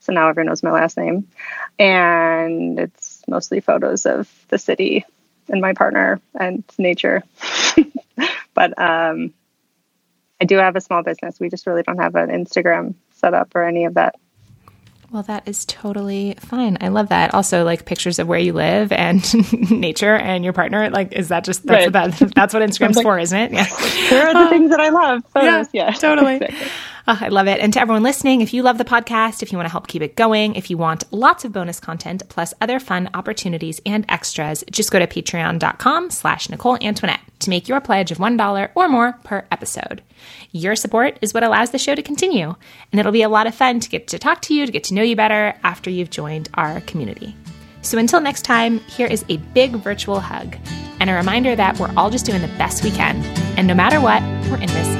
So now everyone knows my last name, and it's mostly photos of the city and my partner and nature. but um, I do have a small business. We just really don't have an Instagram set up or any of that. Well, that is totally fine. I love that. Also, like pictures of where you live and nature and your partner. Like, is that just that's right. that, that's what Instagram's like, for, isn't it? Yeah. There are the things that I love. Photos. Yeah, yeah. totally. exactly. Oh, I love it. And to everyone listening, if you love the podcast, if you want to help keep it going, if you want lots of bonus content plus other fun opportunities and extras, just go to patreon.com slash Nicole Antoinette to make your pledge of $1 or more per episode. Your support is what allows the show to continue, and it'll be a lot of fun to get to talk to you, to get to know you better after you've joined our community. So until next time, here is a big virtual hug and a reminder that we're all just doing the best we can. And no matter what, we're in this